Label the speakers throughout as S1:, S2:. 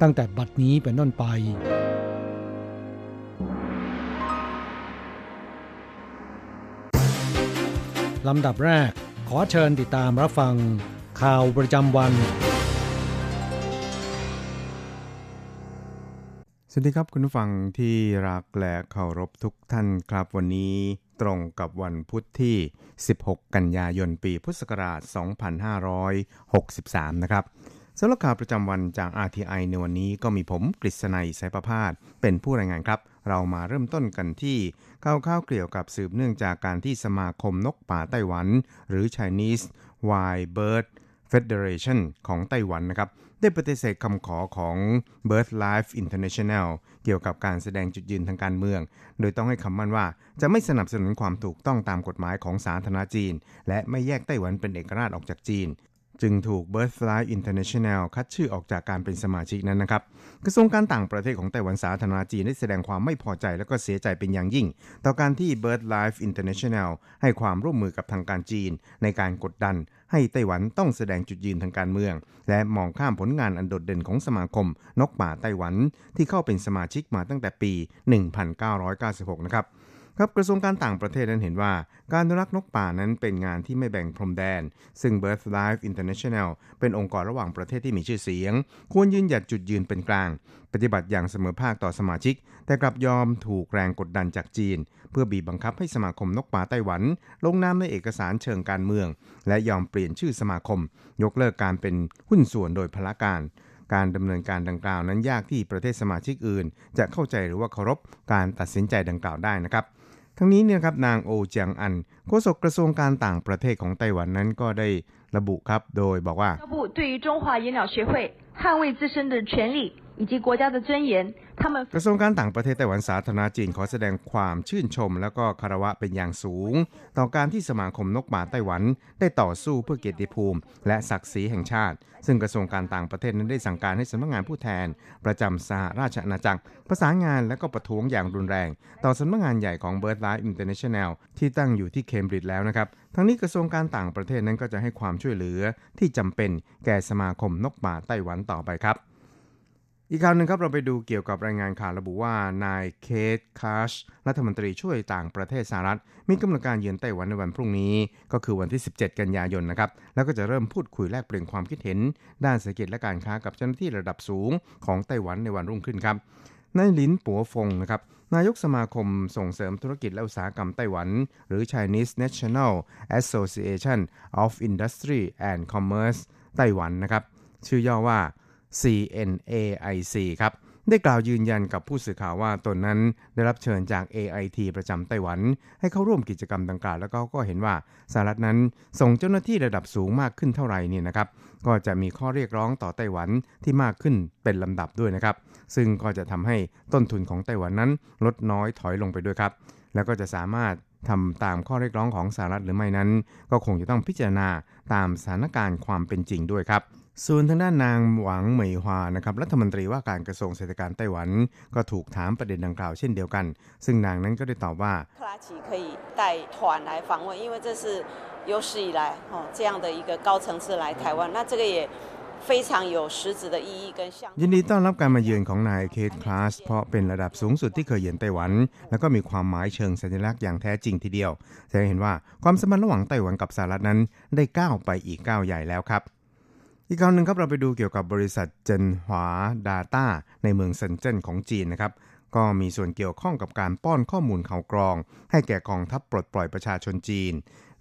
S1: ตั้งแต่บัดนี้เป็นต้นไป ลำดับแรกขอเชิญติดตามรับฟัง ข่าวประจำวัน
S2: สวัสดีครับคุณผู้ฟังที่รักและเคารพทุกท่านครับวันนี้ตรงกับวันพุทธที่ 16 กันยายนปีพุทธศักราช 2563 นะครับ สำหรับข่าวประจำวันจาก RTI ในวันนี้ก็มีผมกฤษณัยสายประพาสเป็นผู้รายงานครับ เรามาเริ่มต้นกันที่ข่าวข้าวเกี่ยวกับสืบเนื่องจากการที่สมาคมนกป่าไต้หวัน หรือ Chinese Wild Bird Federation ของไต้หวันนะครับ ได้ปฏิเสธคำขอของ BirdLife International เกี่ยวกับการแสดงจุดยืนทางการเมือง โดยต้องให้คำมั่นว่าจะไม่สนับสนุนความถูกต้องตามกฎหมายของสาธารณจีน และไม่แยกไต้หวันเป็นเอกราชออกจากจีน จึงถูก Birthright International คัดชื่อออกจากการเป็นสมาชิกนั้นนะครับ กระทรวงการต่างประเทศของไต้หวันสาธารณจีนได้แสดงความไม่พอใจและก็เสียใจเป็นอย่างยิ่ง ต่อการที่ BirdLife International ให้ความร่วมมือกับทางการจีน ในการกดดัน ให้ไต้หวันต้องแสดงจุดยืนทางการเมือง และมองข้ามผลงานอันโดดเด่นของสมาคม นกป่าไต้หวัน ที่เข้าเป็นสมาชิกมาตั้งแต่ปี 1996 นะครับ ครับกระทรวงการต่างประเทศนั้นเห็นว่า การอนุรักษ์นกป่านั้นเป็นงานที่ไม่แบ่งพรมแดน ซึ่ง BirdLife International เป็นองค์กรระหว่างประเทศที่มีชื่อเสียง ควรยืนหยัดจุดยืนเป็นกลาง ปฏิบัติอย่างเสมอภาคต่อสมาชิก แต่กลับยอมถูกแรงกดดันจากจีน เพื่อบีบบังคับให้สมาคมนกป่าไต้หวัน ลงนามในเอกสารเชิงการเมือง และยอมเปลี่ยนชื่อสมาคม ยกเลิกการเป็นหุ้นส่วนโดยพละการการดำเนินการดังกล่าวนั้นยากที่ประเทศสมาชิกอื่น จะเข้าใจหรือว่าเคารพการตัดสินใจดังกล่าวได้นะครับ ทั้งนี้เนี่ยครับนางโอเจียงอันโฆษกกระทรวงการต่างประเทศของไต้หวันนั้นก็ได้ระบุครับ โดยบอกว่า กระทรวงการต่างประเทศไต้หวันสาธารณจีนขอแสดงความชื่นชม และก็คารวะเป็นอย่างสูง ต่อการที่สมาคมนกหมาไต้หวันได้ต่อสู้เพื่อเกียรติภูมิ และศักดิ์ศรีแห่งชาติ ซึ่งกระทรวงการต่างประเทศนั้นได้สั่งการให้สำนักงานผู้แทน ประจำสหราชอาณาจักร ประสานงานและก็ประท้วงอย่างรุนแรง ต่อสำนักงานใหญ่ของ BirdLife International ที่ตั้งอยู่ที่เคมบริดจ์แล้วนะครับทั้งนี้กระทรวงการต่างประเทศนั้นก็จะให้ความช่วยเหลือที่จำเป็นแก่สมาคมนกหมาไต้หวันต่อไปครับ อีกข่าวหนึ่งครับเราไปดูเกี่ยวกับรายงานข่าวระบุว่านายเคทคาชรัฐมนตรีช่วยต่างประเทศสหรัฐ มีกำหนดการเยือนไต้หวันในวันพรุ่งนี้ ก็คือวันที่ 17 กันยายนนะครับ แล้วก็จะเริ่มพูดคุยแลกเปลี่ยนความคิดเห็น ด้านเศรษฐกิจและการค้ากับเจ้าหน้าที่ระดับสูงของไต้หวันในวันรุ่งขึ้นครับนายลินปัวฟงนะครับนายกสมาคมส่งเสริมธุรกิจและอุตสาหกรรมไต้หวัน หรือ Chinese National Association of Industry and Commerce ไต้หวันนะครับชื่อย่อว่า CNAIC ครับได้กล่าวยืนยันกับผู้สื่อข่าวว่าตนนั้นได้รับเชิญจาก AIT ประจำไต้หวัน ให้เข้าร่วมกิจกรรมดังกล่าว แล้วก็ก็เห็นว่าสหรัฐนั้นส่งเจ้าหน้าที่ระดับสูงมากขึ้นเท่าไหร่นี่นะครับ ก็จะมีข้อเรียกร้องต่อไต้หวันที่มากขึ้นเป็นลำดับด้วยนะครับ ซึ่งก็จะทำให้ต้นทุนของไต้หวันนั้นลดน้อยถอยลงไปด้วยครับ แล้วก็จะสามารถทำตามข้อเรียกร้องของสหรัฐหรือไม่นั้น ก็คงจะต้องพิจารณาตามสถานการณ์ความเป็นจริงด้วยครับ ส่วนทางด้านนางหวังเหมยฮวานะครับรัฐมนตรีว่าการกระทรวงเศรษฐกิจไต้หวัน ก็ถูกถามประเด็นดังกล่าวเช่นเดียวกัน ซึ่งนางนั้นก็ได้ตอบว่า
S3: 克拉奇可以带团来访问，因为这是有史以来哦这样的一个高层次来台湾，那这个也非常有实质的意义跟象
S2: ยินดีต้อนรับการมาเยือนของนายเคทคลาสเพราะเป็นระดับสูงสุดที่เคยเยือนไต้หวัน แล้วก็มีความหมายเชิงสัญลักษณ์อย่างแท้จริงทีเดียวแสดงเห็นว่าความสัมพันธ์ระหว่างไต้หวันกับสหรัฐนั้นได้ก้าวไปอีกก้าวใหญ่แล้วครับ อีกข่าวหนึ่งครับเราไปดูเกี่ยวกับบริษัทเจนหวาดาต้าในเมืองเซินเจิ้นของจีนนะครับก็มีส่วนเกี่ยวข้องกับการป้อนข้อมูลข่าวกรอง ให้แก่กองทัพปลดปล่อยประชาชนจีน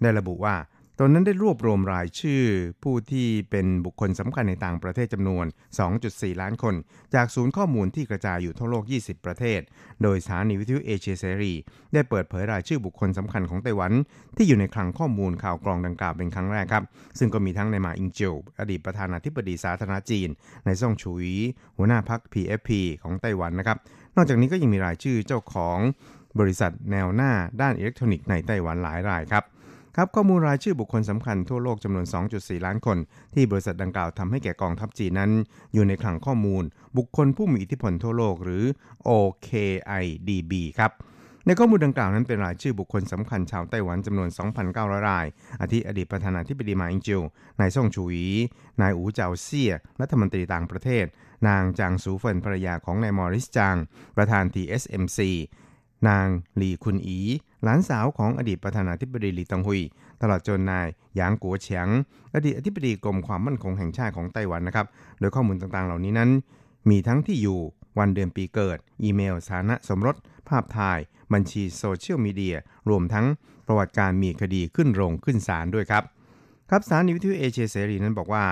S2: ได้ระบุว่า ตนนั้นได้รวบรวมรายชื่อผู้ที่เป็นบุคคลสำคัญในต่างประเทศจำนวน 2.4 ล้านคน จากศูนย์ข้อมูลที่กระจายอยู่ทั่วโลก 20 ประเทศ โดยสถานีวิทยุเอเชียเสรี ได้เปิดเผยรายชื่อบุคคลสำคัญของไต้หวัน ที่อยู่ในคลังข้อมูลข่าวกรองดังกล่าวเป็นครั้งแรกครับ ซึ่งก็มีทั้งในายหมาอิงเจิวอดีตประธานาธิบดีสาธารณจีน ในซ่องฉุย หัวหน้าพรรค PFP ของไต้หวันนะครับ นอกจากนี้ก็ยังมีรายชื่อเจ้าของบริษัทแนวหน้าด้านอิเล็กทรอนิกส์ในไต้หวันหลายรายครับ ครับข้อมูลรายชื่อบุคคลสำคัญทั่วโลกจำนวน 2.4 ล้านคน ที่บริษัทดังกล่าวทำให้แก่กองทัพจีนนั้น อยู่ในคลังข้อมูล บุคคลผู้มีอิทธิพลทั่วโลกหรือ OKIDB ครับในข้อมูลดังกล่าวนั้นเป็นรายชื่อบุคคลสำคัญชาวไต้หวันจำนวน 2,900 ราย อาทิอดีตประธานาธิบดีมาอิงจิว นายซ่งชูหวี นายอูเจาเซี่ย รัฐมนตรีต่างประเทศ นางจางซูเฟินภรรยาของนายมอริสจาง ประธาน TSMC นางหลีคุนอีหลานสาวของอดีตประธานาธิบดีหลีเติงฮุย ตลอดจนนายหยางกัวเฉียง อดีตอธิบดีกรมความมั่นคงแห่งชาติของไต้หวันนะครับ โดยข้อมูลต่างๆเหล่านี้นั้น มีทั้งที่อยู่วันเดือนปีเกิด อีเมลสถานะสมรส ภาพถ่าย บัญชีโซเชียลมีเดีย รวมทั้งประวัติการมีคดีขึ้นโรงขึ้นศาลด้วยครับครับสถานีวิทยุเอเชียเสรีนั้นบอกว่า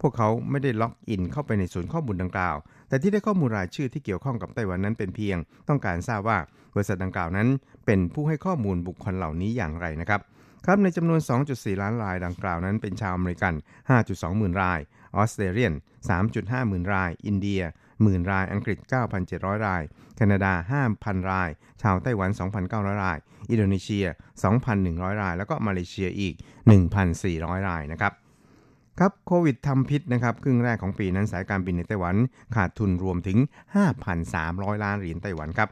S2: พวกเขาไม่ได้ล็อกอินเข้าไปในศูนย์ข้อมูลดังกล่าว แต่ที่ได้ข้อมูลรายชื่อที่เกี่ยวข้องกับไต้หวันนั้นเป็นเพียง ต้องการทราบว่า บริษัทดังกล่าวนั้นเป็นผู้ให้ข้อมูลบุคคลเหล่านี้อย่างไรนะครับครับในจำนวน 2.4 ล้านรายดังกล่าวนั้นเป็นชาวอเมริกัน 5.2 หมื่นราย ออสเตรเลียน 3.5 หมื่นราย อินเดีย10,000ราย อังกฤษ 9,700 ราย แคนาดา 5,000 ราย ชาวไต้หวัน 2,900 ราย อินโดนีเซีย 2,100 ราย แล้วก็มาเลเซียอีก 1,400 รายนะครับครับโควิดทำพิษนะครับครึ่งแรกของปีนั้นสายการบินในไต้หวันขาดทุนรวมถึง 5,300 ล้านเหรียญไต้หวันครับ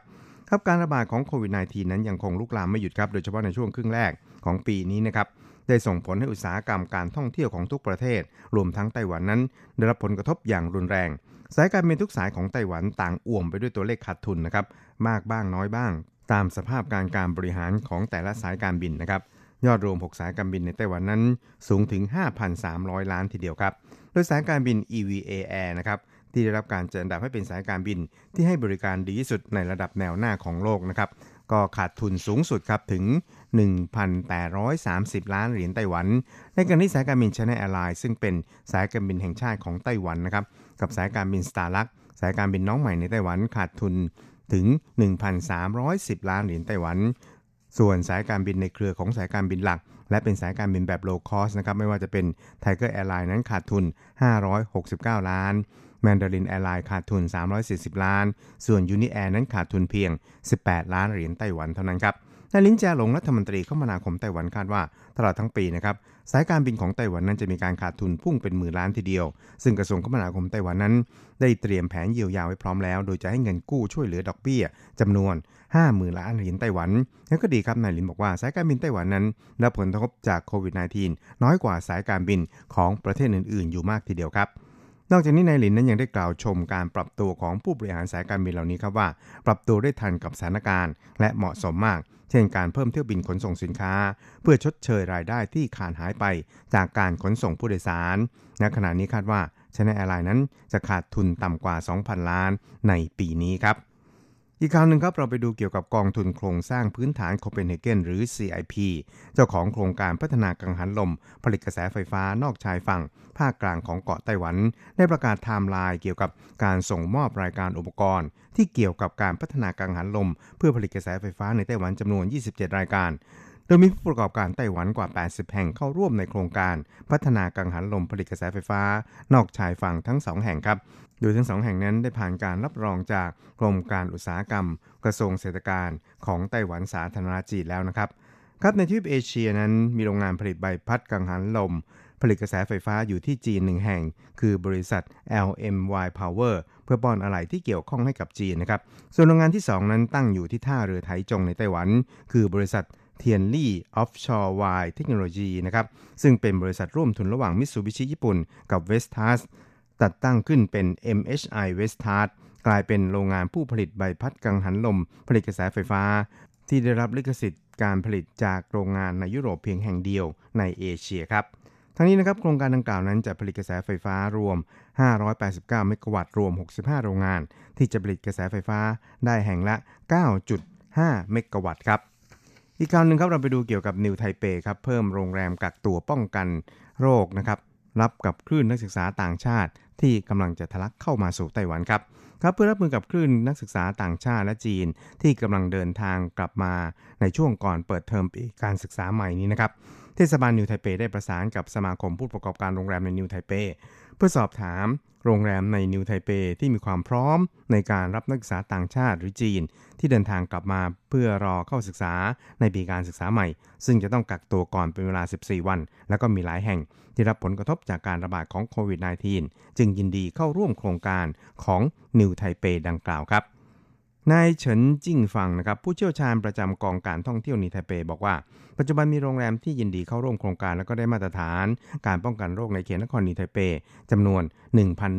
S2: ครับการระบาดของโควิด -19 นั้นยังคงลุกลามไม่หยุดครับ โดยเฉพาะในช่วงครึ่งแรกของปีนี้นะครับได้ส่งผลให้อุตสาหกรรมการท่องเที่ยวของทุกประเทศ รวมทั้งไต้หวันนั้น ได้รับผลกระทบอย่างรุนแรง สายการบินทุกสายของไต้หวันต่างอ่วมไปด้วยตัวเลขขาดทุนนะครับมากบ้างน้อยบ้าง ตามสภาพการการบริหารของแต่ละสายการบินนะครับยอดรวม 6 สายการบินในไต้หวันนั้นสูงถึง 5,300 ล้านทีเดียวครับ โดยสายการบิน EVA Air นะครับ ที่ได้รับการจัดอันดับให้เป็นสายการบิน ที่ให้บริการดีที่สุดในระดับแนวหน้าของโลกนะครับก็ขาดทุนสูงสุดครับถึง 1,830 ล้านเหรียญไต้หวัน ในขณะที่สายการบิน China Airlines ซึ่งเป็นสายการบินแห่งชาติของไต้หวันนะครับกับสายการบิน STARLUX สายการบินน้องใหม่ในไต้หวันขาดทุนถึง 1,310 ล้านเหรียญไต้หวัน ส่วนสายการบินในเครือของสายการบินหลัก และเป็นสายการบินแบบ low cost นะครับไม่ว่าจะเป็น Tiger Airline นั้นขาดทุน 569 ล้าน Mandarin Airlines ขาดทุน 340 ล้าน ส่วน UNI Air นั้นขาดทุนเพียง 18 ล้านเหรียญไต้หวันเท่านั้นครับนายหลินเจียหลงรัฐมนตรีคมนาคมไต้หวันคาดว่าตลอดทั้งปีนะครับสายการบินของไต้หวันนั้นจะมีการขาดทุนพุ่งเป็นหมื่นล้านทีเดียว ซึ่งกระทรวงคมนาคมไต้หวันนั้น ได้เตรียมแผนเยียวยาไว้พร้อมแล้ว โดยจะให้เงินกู้ช่วยเหลือดอกเบี้ยจำนวน 50,000 ล้านเหรียญไต้หวันนั่นก็ดีครับนายลินบอกว่าสายการบินไต้หวันนั้นรับผลกระทบจากโควิด -19 น้อยกว่าสายการบินของประเทศอื่น ๆ อยู่มากทีเดียวครับ นอกจากนี้นายหลินนั้นยังได้กล่าวชมการปรับตัวของผู้บริหารสายการบินเหล่านี้ครับว่า ปรับตัวได้ทันกับสถานการณ์ และเหมาะสมมาก เช่นการเพิ่มเที่ยวบินขนส่งสินค้า เพื่อชดเชยรายได้ที่ขาดหายไปจากการขนส่งผู้โดยสารณขณะนี้คาดว่าชนะแอร์ไลน์นั้นจะขาดทุนต่ำกว่า 2,000 ล้านในปีนี้ครับ อีกข่าวหนึ่งครับเราไปดูเกี่ยวกับกองทุนโครงสร้างพื้นฐานโคเปนเฮเกนหรือ CIP เจ้าของโครงการพัฒนากังหันลม ผลิตกระแสไฟฟ้านอกชายฝั่ง ภาคกลางของเกาะไต้หวัน ได้ประกาศไทม์ไลน์เกี่ยวกับการส่งมอบรายการอุปกรณ์ ที่เกี่ยวกับการพัฒนากังหันลม เพื่อผลิตกระแสไฟฟ้าในไต้หวันจำนวน 27 รายการโดยมีผู้ประกอบการไต้หวันกว่า 80 แห่งเข้าร่วมในโครงการ พัฒนากังหันลมผลิตกระแสไฟฟ้า นอกชายฝั่งทั้ง 2 แห่งครับ โดยทั้งสองแห่งนั้นได้ผ่านการรับรองจากกรมการอุตสาหกรรม กระทรวงเศรษฐการของไต้หวันสาธารณจีนแล้วนะครับ ครับในทวีปเอเชียนั้นมีโรงงานผลิตใบพัดกังหันลม ผลิตกระแสไฟฟ้าอยู่ที่จีนหนึ่งแห่ง คือบริษัท LMY Power เพื่อป้อนอะไหล่ที่เกี่ยวข้องให้กับจีนนะครับ ส่วนโรงงานที่ 2 นั้นตั้งอยู่ที่ท่าเรือไถจงในไต้หวัน คือบริษัทเทียนลี่ Offshore Wind Technology นะครับ ซึ่งเป็นบริษัทร่วมทุนระหว่างมิตซูบิชิญี่ปุ่น กับ Vestas จัดตั้งขึ้นเป็น MHI w e s t a r กลายเป็นโรงงานผู้ผลิตใบพัดกังหันลม ผลิตกระแสไฟฟ้า ที่ได้รับลิขสิทธิ์การผลิตจากโรงงานในยุโรปเพียงแห่งเดียวในเอเชียครับทั้งนี้นะครับโครงการดังกล่าวนั้นจะผลิตกระแสไฟฟ้ารวม 589 เมกะวัตต์รวม 65 โรงงาน ที่จะผลิตกระแสไฟฟ้าได้แห่งละ 9.5 เมกะวัตต์ครับ อีกข่าวหนึ่งครับเราไปดูเกี่ยวกับนิวไทเปครับเพิ่มโรงแรมกักตัวป้องกันโรคนะครับรับกับคลื่นนักศึกษาต่างชาติ ที่กำลังจะทะลักเข้ามาสู่ไต้หวันครับครับเพื่อรับมือกับคลื่นนักศึกษาต่างชาติและจีน ที่กำลังเดินทางกลับมาในช่วงก่อนเปิดเทอมปีการศึกษาใหม่นี้นะครับเทศบาลนิวไทเปได้ประสานกับสมาคมผู้ประกอบการโรงแรมในนิวไทเป เพื่อสอบถามโรงแรมในนิวไทเปที่มีความพร้อมในการรับนักศึกษาต่างชาติหรือจีน ที่เดินทางกลับมาเพื่อรอเข้าศึกษาในปีการศึกษาใหม่ ซึ่งจะต้องกักตัวก่อนเป็นเวลา 14 วัน แล้วก็มีหลายแห่งที่รับผลกระทบจากการระบาดของโควิด -19 จึงยินดีเข้าร่วมโครงการของนิวไทเปดังกล่าวครับ นายเฉินจิ้งฟังนะครับผู้เชี่ยวชาญประจำกองการท่องเที่ยวนิไทเปบอกว่า ปัจจุบันมีโรงแรมที่ยินดีเข้าร่วมโครงการแล้วก็ได้มาตรฐาน การป้องกันโรคในเขตนครนิไทเปจำนวน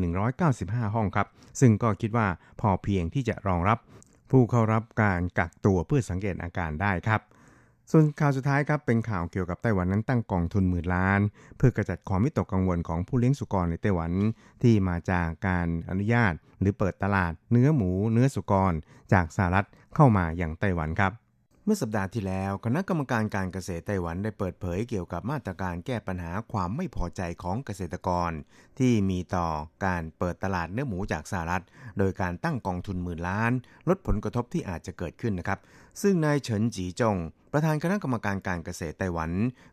S2: 1,195 ห้องครับ ซึ่งก็คิดว่าพอเพียงที่จะรองรับ ผู้เข้ารับการกักตัวเพื่อสังเกตอาการได้ครับ ส่วนข่าวสุดท้ายครับเป็นข่าวเกี่ยวกับไต้หวันนั้นตั้งกองทุนหมื่นล้าน เพื่อกระจัดความวิตกกังวลของผู้เลี้ยงสุกรในไต้หวันที่มาจากการอนุญาต หรือเปิดตลาดเนื้อหมู เนื้อสุกร จากสหรัฐเข้ามาอย่างไต้หวันครับ เมื่อสัปดาห์ที่แล้ว คณะกรรมการการเกษตรไต้หวันได้เปิดเผยเกี่ยวกับมาตรการแก้ปัญหาความไม่พอใจของเกษตรกร ที่มีต่อการเปิดตลาดเนื้อหมูจากสหรัฐ โดยการตั้งกองทุนหมื่นล้าน ลดผลกระทบที่อาจจะเกิดขึ้นนะครับ ซึ่งนายเฉินจีจง ประธานคณะกรรมการการเกษตรไต้หวัน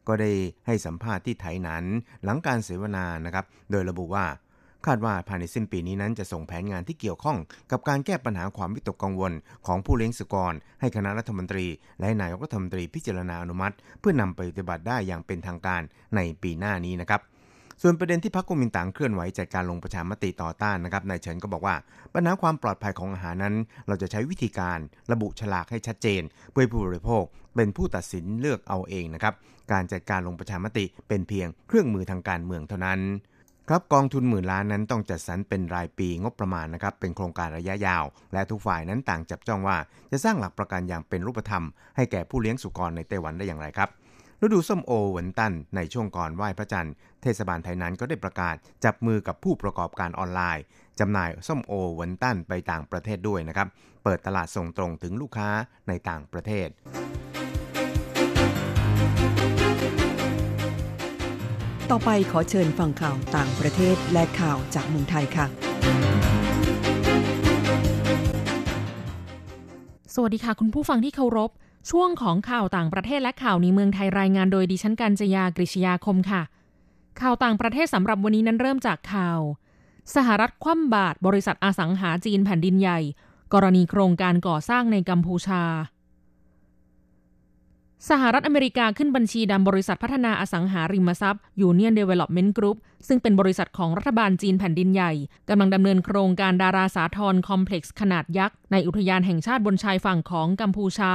S2: ก็ได้ให้สัมภาษณ์ที่ไถหนันหลังการเสวนานะครับ โดยระบุว่า คาดว่าภายในสิ้นปีนี้นั้นจะส่งแผนงานที่เกี่ยวข้อง กับการแก้ปัญหาความวิตกกังวล ของผู้เลี้ยงสุกร ให้คณะรัฐมนตรี และนายกรัฐมนตรีพิจารณาอนุมัติ เพื่อนำไปปฏิบัติได้อย่างเป็นทางการในปีหน้านี้นะครับส่วนประเด็นที่พรรคกุมินตั๋งเคลื่อนไหวจัดการลงประชามติต่อต้านนะครับนายเฉินก็บอกว่า ปัญหาความปลอดภัยของอาหารนั้น เราจะใช้วิธีการระบุฉลากให้ชัดเจน เพื่อผู้บริโภค เป็นผู้ตัดสินเลือกเอาเองนะครับ การจัดการลงประชามติเป็นเพียงเครื่องมือทางการเมืองเท่านั้น ครับกองทุนหมื่นล้านนั้นต้องจัดสรรเป็นรายปีงบประมาณนะครับเป็นโครงการระยะยาว และทุกฝ่ายนั้นต่างจับจ้องว่าจะสร้างหลักประกันอย่างเป็นรูปธรรม ให้แก่ผู้เลี้ยงสุกรในไต้หวันได้อย่างไรครับฤดูส้มโอเหวินตันในช่วงก่อนไหว้พระจันทร์เทศบาลไทยนั้นก็ได้ประกาศจับมือกับผู้ประกอบการออนไลน์จำหน่ายส้มโอเหวินตันไปต่างประเทศด้วยนะครับเปิดตลาดส่งตรงถึงลูกค้าในต่างประเทศ
S4: ต่อไปขอเชิญฟังข่าวต่างประเทศและข่าวจากเมืองไทยค่ะ
S5: สวัสดีค่ะคุณผู้ฟังที่เคารพ ช่วงของข่าวต่างประเทศและข่าวในเมืองไทยรายงานโดยดิฉันกัญจยากริชยาคมค่ะ ข่าวต่างประเทศสำหรับวันนี้นั้นเริ่มจากข่าว สหรัฐคว่ำบาตรบริษัทอสังหาจีนแผ่นดินใหญ่ กรณีโครงการก่อสร้างในกัมพูชา สหรัฐอเมริกาขึ้นบัญชีดำบริษัทพัฒนาอสังหาริมทรัพย์ Union Development Group ซึ่งเป็นบริษัทของรัฐบาลจีนแผ่นดินใหญ่กำลังดำเนินโครงการดาราสาครคอมเพล็กซ์ขนาดยักษ์ ในอุทยานแห่งชาติบนชายฝั่งของกัมพูชา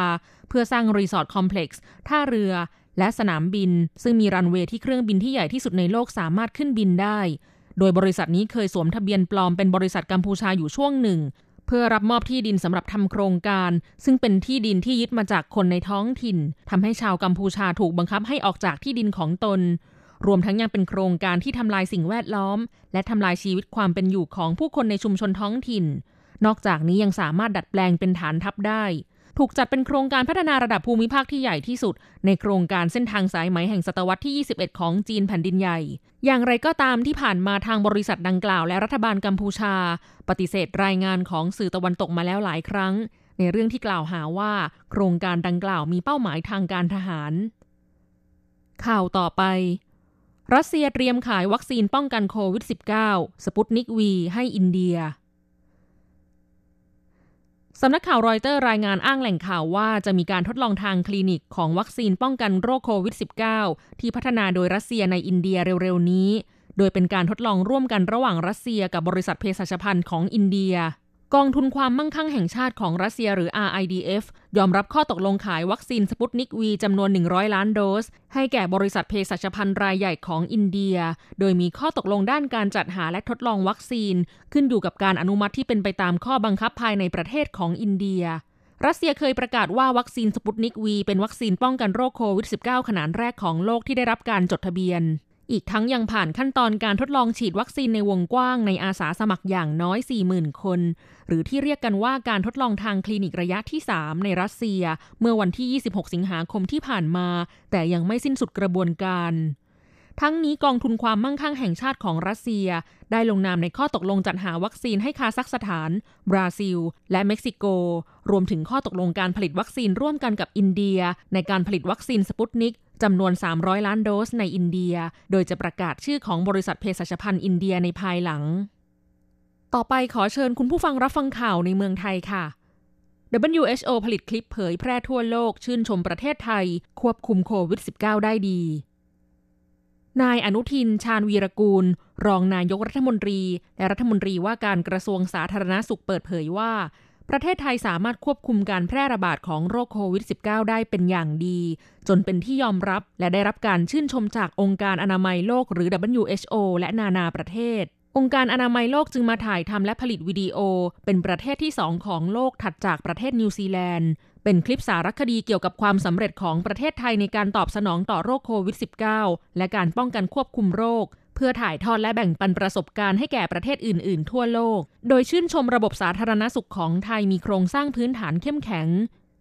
S5: เพื่อสร้างรีสอร์ทคอมเพล็กซ์ท่าเรือ และสนามบิน ซึ่งมีรันเวย์ที่เครื่องบินที่ใหญ่ที่สุดในโลกสามารถขึ้นบินได้ โดยบริษัทนี้เคยสวมทะเบียนปลอมเป็นบริษัทกัมพูชาอยู่ช่วงหนึ่ง เพื่อรับมอบที่ดินสำหรับทำโครงการ ซึ่งเป็นที่ดินที่ยึดมาจากคนในท้องถิ่นทำให้ชาวกัมพูชาถูกบังคับให้ออกจากที่ดินของตน รวมทั้งยังเป็นโครงการที่ทำลายสิ่งแวดล้อม และทำลายชีวิตความเป็นอยู่ของผู้คนในชุมชนท้องถิ่น นอกจากนี้ยังสามารถดัดแปลงเป็นฐานทัพได้ ถูกจัดเป็นโครงการพัฒนาระดับภูมิภาคที่ใหญ่ที่สุด ในโครงการเส้นทางสายไหมแห่งศตวรรษที่ 21 ของจีนแผ่นดินใหญ่ อย่างไรก็ตามที่ผ่านมาทางบริษัทดังกล่าวและรัฐบาลกัมพูชา ปฏิเสธรายงานของสื่อตะวันตกมาแล้วหลายครั้ง ในเรื่องที่กล่าวหาว่า โครงการดังกล่าวมีเป้าหมายทางการทหาร ข่าวต่อไปรัสเซียเตรียมขายวัคซีนป้องกันโควิด -19 สปุตนิกวีให้อินเดีย สำนักข่าวรอยเตอร์รายงานอ้างแหล่งข่าวว่าจะมีการทดลองทางคลินิกของวัคซีนป้องกันโรคโควิด -19 ที่พัฒนาโดยรัสเซียในอินเดียเร็วๆนี้ โดยเป็นการทดลองร่วมกันระหว่างรัสเซียกับบริษัทเภสัชพันธ์ของอินเดีย กองทุนความมั่งคั่งแห่งชาติของรัสเซียหรือ RIDF ยอมรับข้อตกลงขายวัคซีนสปุตนิกวีจำนวน 100 ล้านโดส ให้แก่บริษัทเภสัชภัณฑ์รายใหญ่ของอินเดีย โดยมีข้อตกลงด้านการจัดหาและทดลองวัคซีน ขึ้นอยู่กับการอนุมัติที่เป็นไปตามข้อบังคับภายในประเทศของอินเดีย รัสเซียเคยประกาศว่าวัคซีนสปุตนิกวีเป็นวัคซีนป้องกันโรคโควิด -19 ขนานแรกของโลกที่ได้รับการจดทะเบียน อีกทั้งยังผ่านขั้นตอนการทดลองฉีดวัคซีนในวงกว้างในอาสาสมัครอย่างน้อย 40,000 คน หรือที่เรียกกันว่าการทดลองทางคลินิกระยะที่ 3 ในรัสเซีย เมื่อวันที่ 26 สิงหาคมที่ผ่านมา แต่ยังไม่สิ้นสุดกระบวนการ ทั้งนี้กองทุนความมั่งคั่งแห่งชาติของรัสเซีย ได้ลงนามในข้อตกลงจัดหาวัคซีนให้คาซัคสถาน บราซิล และเม็กซิโก รวมถึงข้อตกลงการผลิตวัคซีนร่วมกันกับอินเดีย ในการผลิตวัคซีนสปุตนิกจำนวน 300 ล้านโดสในอินเดีย โดยจะประกาศชื่อของบริษัทเภสัชพันธ์อินเดียในภายหลัง ต่อไปขอเชิญคุณผู้ฟังรับฟังข่าวในเมืองไทยค่ะ WHO ผลิตคลิปเผยแพร่ทั่วโลกชื่นชมประเทศไทย ควบคุมโควิด -19 ได้ดี นายอนุทินชาญวีรกูล รองนายกรัฐมนตรี และรัฐมนตรีว่าการกระทรวงสาธารณาสุขเปิดเผยว่า ประเทศไทยสามารถควบคุมการแพร่ระบาดของโรคโควิด -19 ได้เป็นอย่างดี จนเป็นที่ยอมรับและได้รับการชื่นชมจากองค์การอนามัยโลกหรือ WHO และนานาประเทศ องค์การอนามัยโลกจึงมาถ่ายทำและผลิตวิดีโอ เป็นประเทศที่สองของโลกถัดจากประเทศนิวซีแลนด์ เป็นคลิปสารคดีเกี่ยวกับความสำเร็จของประเทศไทยในการตอบสนองต่อโรคโควิด -19 และการป้องกันควบคุมโรค เพื่อถ่ายทอดและแบ่งปันประสบการณ์ให้แก่ประเทศอื่น ๆ ทั่วโลก โดยชื่นชมระบบสาธารณสุขของไทยมีโครงสร้างพื้นฐานเข้มแข็ง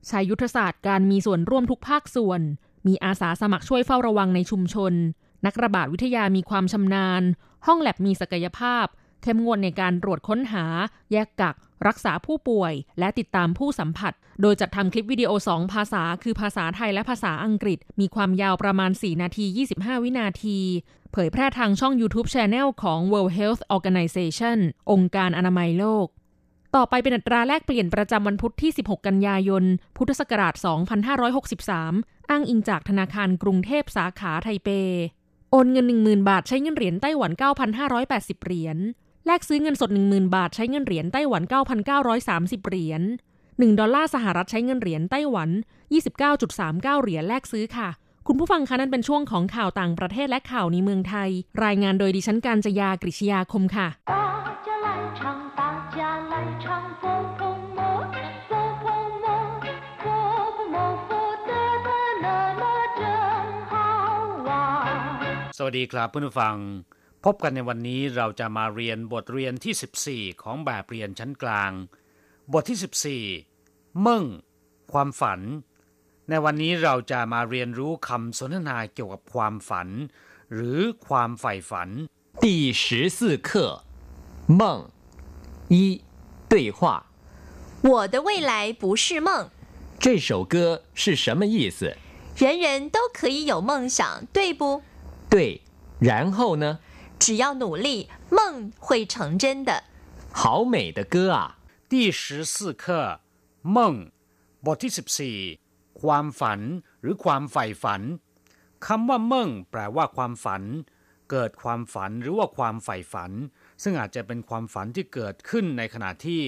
S5: ใช้ยุทธศาสตร์การมีส่วนร่วมทุกภาคส่วน มีอาสาสมัครช่วยเฝ้าระวังในชุมชน นักระบาดวิทยามีความชำนาญ ห้องแลบมีศักยภาพ เข้มงวดในการตรวจค้นหา แยกกัก รักษาผู้ป่วย และติดตามผู้สัมผัส โดยจัดทำคลิปวิดีโอ 2 ภาษา คือภาษาไทยและภาษาอังกฤษ มีความยาวประมาณ 4 นาที 25 วินาที เผยแพร่ทางช่อง YouTube Channel ของ World Health Organization องค์การอนามัยโลก ต่อไปเป็นอัตราแลกเปลี่ยนประจำวันพุธที่ 16 กันยายน พุทธศักราช 2563 อ้างอิงจากธนาคารกรุงเทพสาขาไทเป โอนเงิน 10,000 บาทใช้เงินเหรียญไต้หวัน 9,580 เหรียญ แลกซื้อเงินสด 10,000 บาทใช้เงินเหรียญไต้หวัน 9,930 เหรียญ 1 ดอลลาร์สหรัฐใช้เงินเหรียญไต้หวัน 29.39 เหรียญแลกซื้อค่ะ คุณผู้ฟังคะนั่นเป็นช่วงของข่าวต่างประเทศและข่าวในเมืองไทย รายงานโดยดิฉันการจยากริชยาคมค่ะ
S6: สวัสดีครับเพื่อนผู้ฟัง พบกันในวันนี้เราจะมาเรียนบทเรียนที่ 14 ของแบบเรียนชั้นกลาง บทที่ 14เม่งความฝัน ในวันนี้เราจะมาเรียนรู้คำสนทนาเกี่ยวกับความฝัน หรือความใฝ่ฝัน
S7: 第十四课梦一对话
S8: 我的未来不是梦
S7: 这首歌是什么意思
S8: 人人都可以有梦想对不
S7: 对然后呢
S8: 只要努力梦会成真的
S7: 好美的歌啊
S6: 第十四课梦บทที่ 14 ความฝันหรือความใฝ่ฝันคำว่าเม่งแปลว่าความฝัน เกิดความฝันหรือว่าความใฝ่ฝัน ซึ่งอาจจะเป็นความฝันที่เกิดขึ้นในขณะที่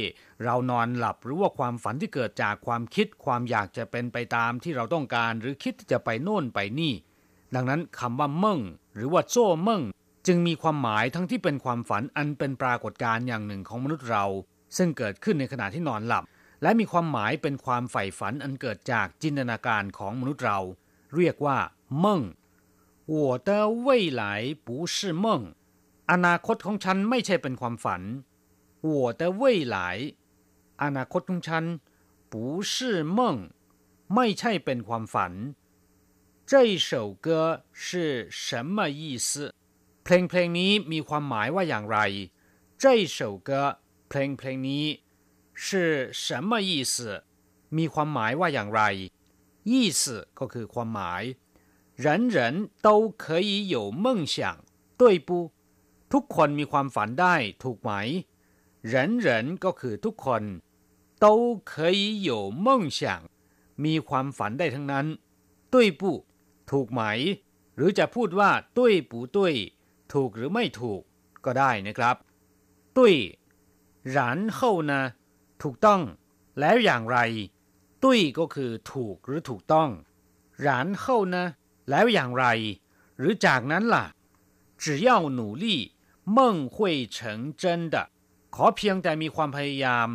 S6: เรานอนหลับ หรือว่าความฝันที่เกิดจากความคิด ความอยากจะเป็นไปตามที่เราต้องการ หรือคิดที่จะไปโน่นไปนี่ ดังนั้นคำว่าเม่งหรือว่าโจ้เม่ง จึงมีความหมายทั้งที่เป็นความฝันอันเป็นปรากฏการณ์อย่างหนึ่งของมนุษย์เรา ซึ่งเกิดขึ้นในขณะที่นอนหลับ และมีความหมายเป็นความใฝ่ฝันอันเกิดจากจินตนาการของมนุษย์เรา เรียกว่าเม่ง我的未来不是梦อนาคตของฉันไม่ใช่เป็นความฝัน我的未来อนาคตของฉัน不是梦ไม่ใช่เป็นความฝัน这首歌是什么意思 เพลงเพลงนี้มีความหมายว่าอย่างไร这首歌เพลงเพลงนี้是什么意思มีความหมายว่าอย่างไร意思ก็คือความหมาย人人都可以有梦想对不ทุกคนมีความฝันได้ถูกไหม人人ก็คือทุกคน都可以有梦想มีความฝันได้ทั้งนั้นด้ปุถูกไหม หรือจะพูดว่าด้วยปูด้ ถูกหรือไม่ถูกก็ได้นะครับตุ้ยหรานเข้านะถูกต้อง แล้วอย่างไร ตุ้ยก็คือถูกหรือถูกต้องหรานเข้านะแล้วอย่างไร หรือจากนั้นล่ะ只要努力梦会成真的ขอเพียงแต่มีความพยายาม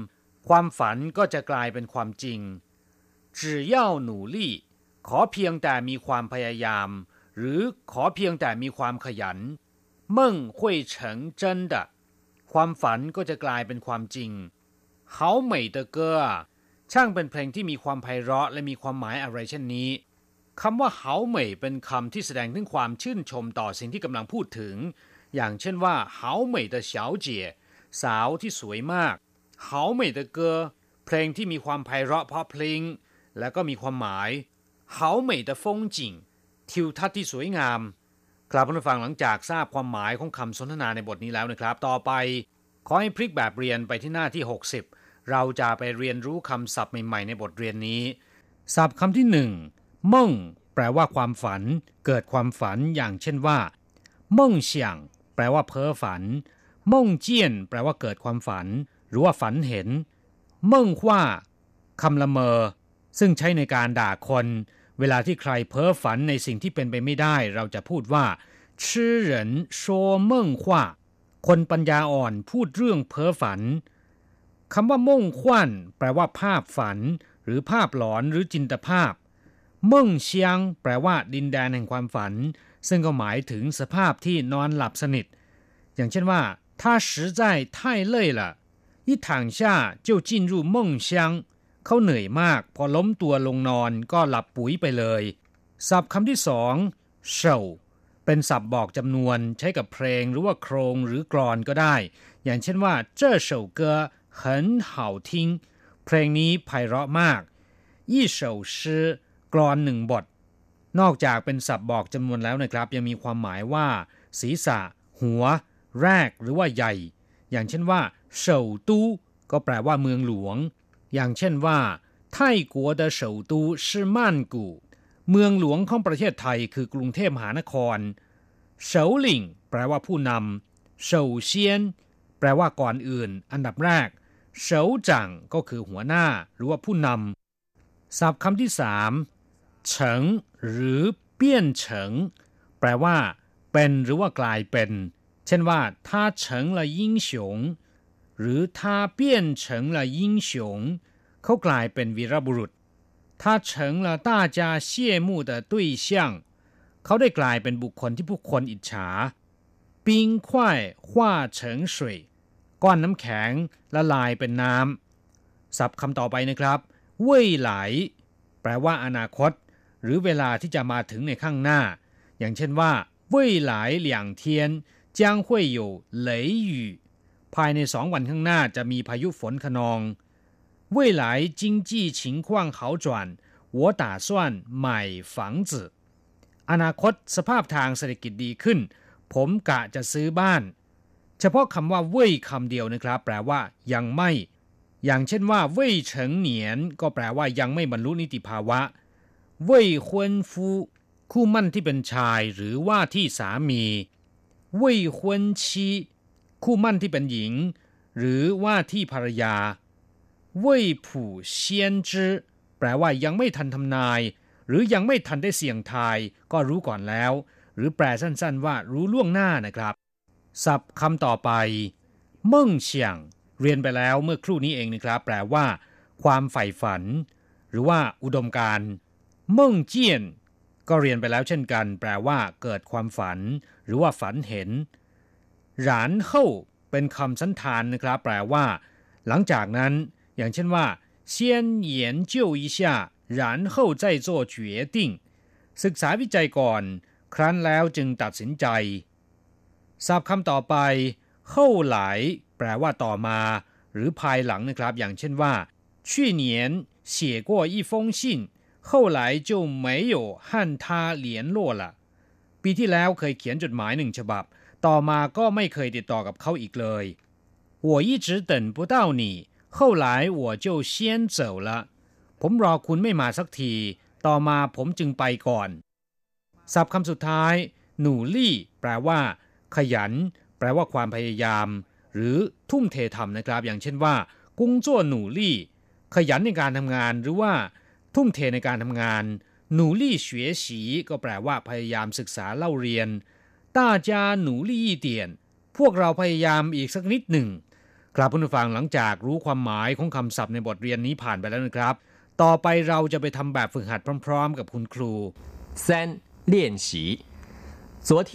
S6: ความฝันก็จะกลายเป็นความจริง只要努力ขอเพียงแต่มีความพยายาม หรือขอเพียงแต่มีความขยัน 梦会成真的ความฝันก็จะกลายเป็นความจริง好美的歌ช่างเป็นเพลงที่มีความไพเราะและมีความหมายอะไรเช่นนี้คำว่าเขาเหมยเป็นคำที่แสดงถึงความชื่นชมต่อสิ่งที่กำลังพูดถึง อย่างเช่นว่าเขาเหมย的小姐สาวที่สวยมากเขาเหมย的歌เพลงที่มีความไพเราะเพราะเพลง และก็มีความหมาย好美的风景ทิวทัศน์ที่สวยงาม ครับผู้ฟังหลังจากทราบความหมายของคำสนทนาในบทนี้แล้วนะครับ ต่อไป ขอให้พลิกแบบเรียนไปที่หน้าที่ 60 เราจะไปเรียนรู้คำศัพท์ใหม่ๆในบทเรียนนี้ ศัพท์คำที่หนึ่งม่งแปลว่าความฝัน เกิดความฝันอย่างเช่นว่าม่งเฉียงแปลว่าเพ้อฝันม่งเจียน แปลว่าเกิดความฝัน หรือว่าฝันเห็นม่งว่าคำละเมอ ซึ่งใช้ในการด่าคน เวลาที่ใครเพ้อฝันในสิ่งที่เป็นไปไม่ได้ เราจะพูดว่าชื่อเหรินโชเม่งขว่าคนปัญญาอ่อนพูดเรื่องเพ้อฝันคำว่าม่งขวัญแปลว่าภาพฝัน หรือภาพหลอนหรือจินตภาพเม่งเชียง แปลว่าดินแดนแห่งความฝัน ซึ่งก็หมายถึงสภาพที่นอนหลับสนิท อย่างเช่นว่า他实在太累了一躺下就进入梦乡 เขาเหนื่อยมาก พอล้มตัวลงนอนก็หลับปุ๋ยไปเลย ศัพท์คำที่สองเฉาเป็นศัพท์บอกจำนวนใช้กับเพลงหรือว่าโครงหรือกรอนก็ได้ อย่างเช่นว่า这首歌很好听เพลงนี้ไพเราะมาก一首诗กรอนหนึ่งบท นอกจากเป็นศัพท์บอกจำนวนแล้วนะครับ ยังมีความหมายว่า ศีรษะ หัว แรกหรือว่าใหญ่ อย่างเช่นว่าเฉาตู้ก็แปลว่าเมืองหลวง อย่างเช่นว่าไทกัว的首都是曼谷เมืองหลวงของประเทศไทยคือกรุงเทพมหานครเฉาหลิงแปลว่าผู้นำเฉาเซียนแปลว่าก่อนอื่น อันดับแรกเฉาจังก็คือหัวหน้าหรือว่าผู้นำศัพท์คำที่สามเฉิงหรือเปี้ยนเฉิงแปลว่า เป็นหรือว่ากลายเป็น เช่นว่า他成了英雄 หรือ他变成了英雄เขากลายเป็นวีรบุรุษ他成了大家羡慕的对象เขาได้กลายเป็นบุคคลที่ผู้คนอิจฉา冰块化成水ก้อนน้ำแข็งละลายเป็นน้ำศัพท์คำต่อไปนะครับเว่ยไหล แปลว่าอนาคต หรือเวลาที่จะมาถึงในข้างหน้า อย่างเช่นว่า未来两天将会有雷雨 ภายในสองวันข้างหน้าจะมีพายุฝนคะนอง未来经济情况好转我打算买房子อนาคตสภาพทางเศรษฐกิจดีขึ้น ผมกะจะซื้อบ้าน เฉพาะคำว่าเว่ยคำเดียวนะครับ แปลว่า ยังไม่ อย่างเช่นว่าเว่ยเฉิงเหนียนก็แปลว่ายังไม่บรรลุนิติภาวะเว่ยฮวนฟูคู่มั่นที่เป็นชายหรือว่าที่สามีเว่ยฮวนชี คู่มั่นที่เป็นหญิง หรือว่าที่ภรรยาเว่ยผู่เซียนจื้อแปลว่ายังไม่ทันทำนาย หรือยังไม่ทันได้เสี่ยงทาย ก็รู้ก่อนแล้ว หรือแปลสั้นๆ ว่ารู้ล่วงหน้านะครับศัพท์คำต่อไปเม่งเฉียง เรียนไปแล้วเมื่อครู่นี้เองนะครับ แปลว่า ความใฝ่ฝัน หรือว่าอุดมการเม่งเจียน ก็เรียนไปแล้วเช่นกัน แปลว่า เกิดความฝัน หรือว่าฝันเห็น หรานเฮ้าเป็นคำสันธานนะครับ แปลว่า หลังจากนั้น อย่างเช่นว่า先研究一下然后再做决定ศึกษาวิจัยก่อน ครั้นแล้วจึงตัดสินใจศัพท์คำต่อไป后来แปลว่าต่อมา หรือภายหลังนะครับ อย่างเช่นว่า去年写过一封信后来就没有和他联络了ปีที่แล้วเคยเขียนจดหมายหนึ่งฉบับ ต่อมาก็ไม่เคยติดต่อกับเขาอีกเลย我一直等不到你后来我就先走了ผมรอคุณไม่มาสักที ต่อมาผมจึงไปก่อน ศัพท์คำสุดท้าย หนูลี่ แปลว่า ขยัน แปลว่าความพยายาม หรือทุ่มเททำนะครับ อย่างเช่นว่า กุ้งจ้วหนูลี่ ขยันในการทำงาน หรือว่า ทุ่มเทในการทำงาน หนูลี่เฉวยฉีก็แปลว่าพยายามศึกษาเล่าเรียน 大家努力一点พวกเราพยายามอีกสักนิดหนึ่งครับผู้ฟังหลังจากรู้ความหมายของคำศัพท์ในบทเรียนนี้ผ่านไปแล้วนะครับ ต่อไปเราจะไปทำแบบฝึกหัดพร้อมๆ กับคุณครู
S7: 三练习昨天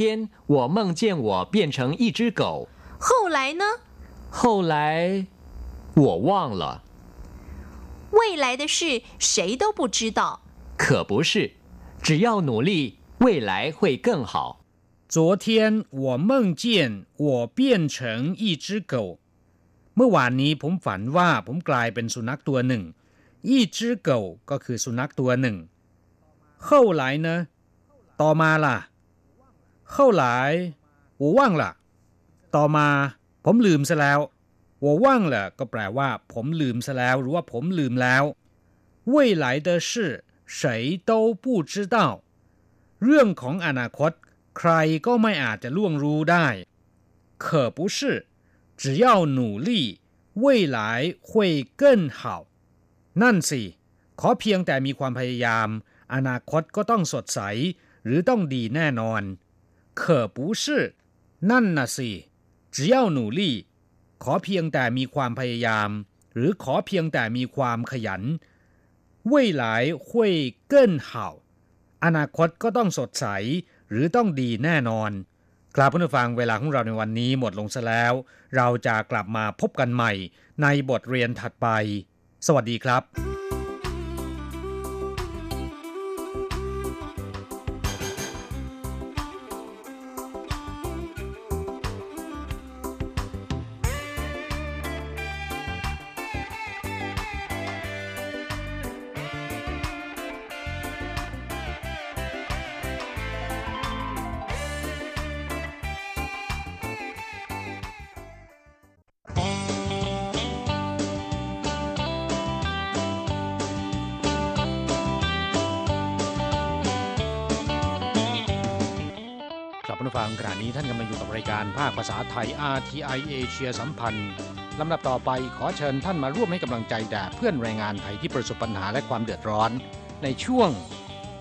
S7: 我梦见我变成一只狗
S8: 后来呢
S7: 后来我忘了
S8: 未来的事谁都不知道
S7: 可不是只要努力未来会更好
S6: 昨天我梦见我变成一只狗เมื่อวานนี้ผมฝันว่าผมกลายเป็นสุนัขตัวหนึ่งอีจื้อเก่าก็คือสุนัขตัวหนึ่งเข้าหลายเนะต่อมาล่ะเข้าหลาย我忘了ต่อมา ผมลืมซะแล้ว我忘了ก็แปลว่า ผมลืมซะแล้ว หรือว่าผมลืมแล้ว未来的事谁都不知道เรื่องของอนาคต ใครก็ไม่อาจจะล่วงรู้ได้可不是只要努力未来会更好นั่นสิ ขอเพียงแต่มีความพยายาม อนาคตก็ต้องสดใส หรือต้องดีแน่นอน可不是นั่นน่ะสิ只要努力ขอเพียงแต่มีความพยายาม หรือขอเพียงแต่มีความขยัน未来会更好อนาคตก็ต้องสดใส หรือต้องดีแน่นอนกลับผู้ฟังเวลาของเราในวันนี้หมดลงซะแล้ว เราจะกลับมาพบกันใหม่ในบทเรียนถัดไป สวัสดีครับ ผู้ฟังขณะนี้ท่านกำลังอยู่กับรายการภาคภาษาไทย RTI เอเชียสัมพันธ์ลำดับต่อไปขอเชิญท่านมาร่วมให้กำลังใจแด่เพื่อนแรงงานไทยที่ประสบปัญหาและความเดือดร้อน ในช่วง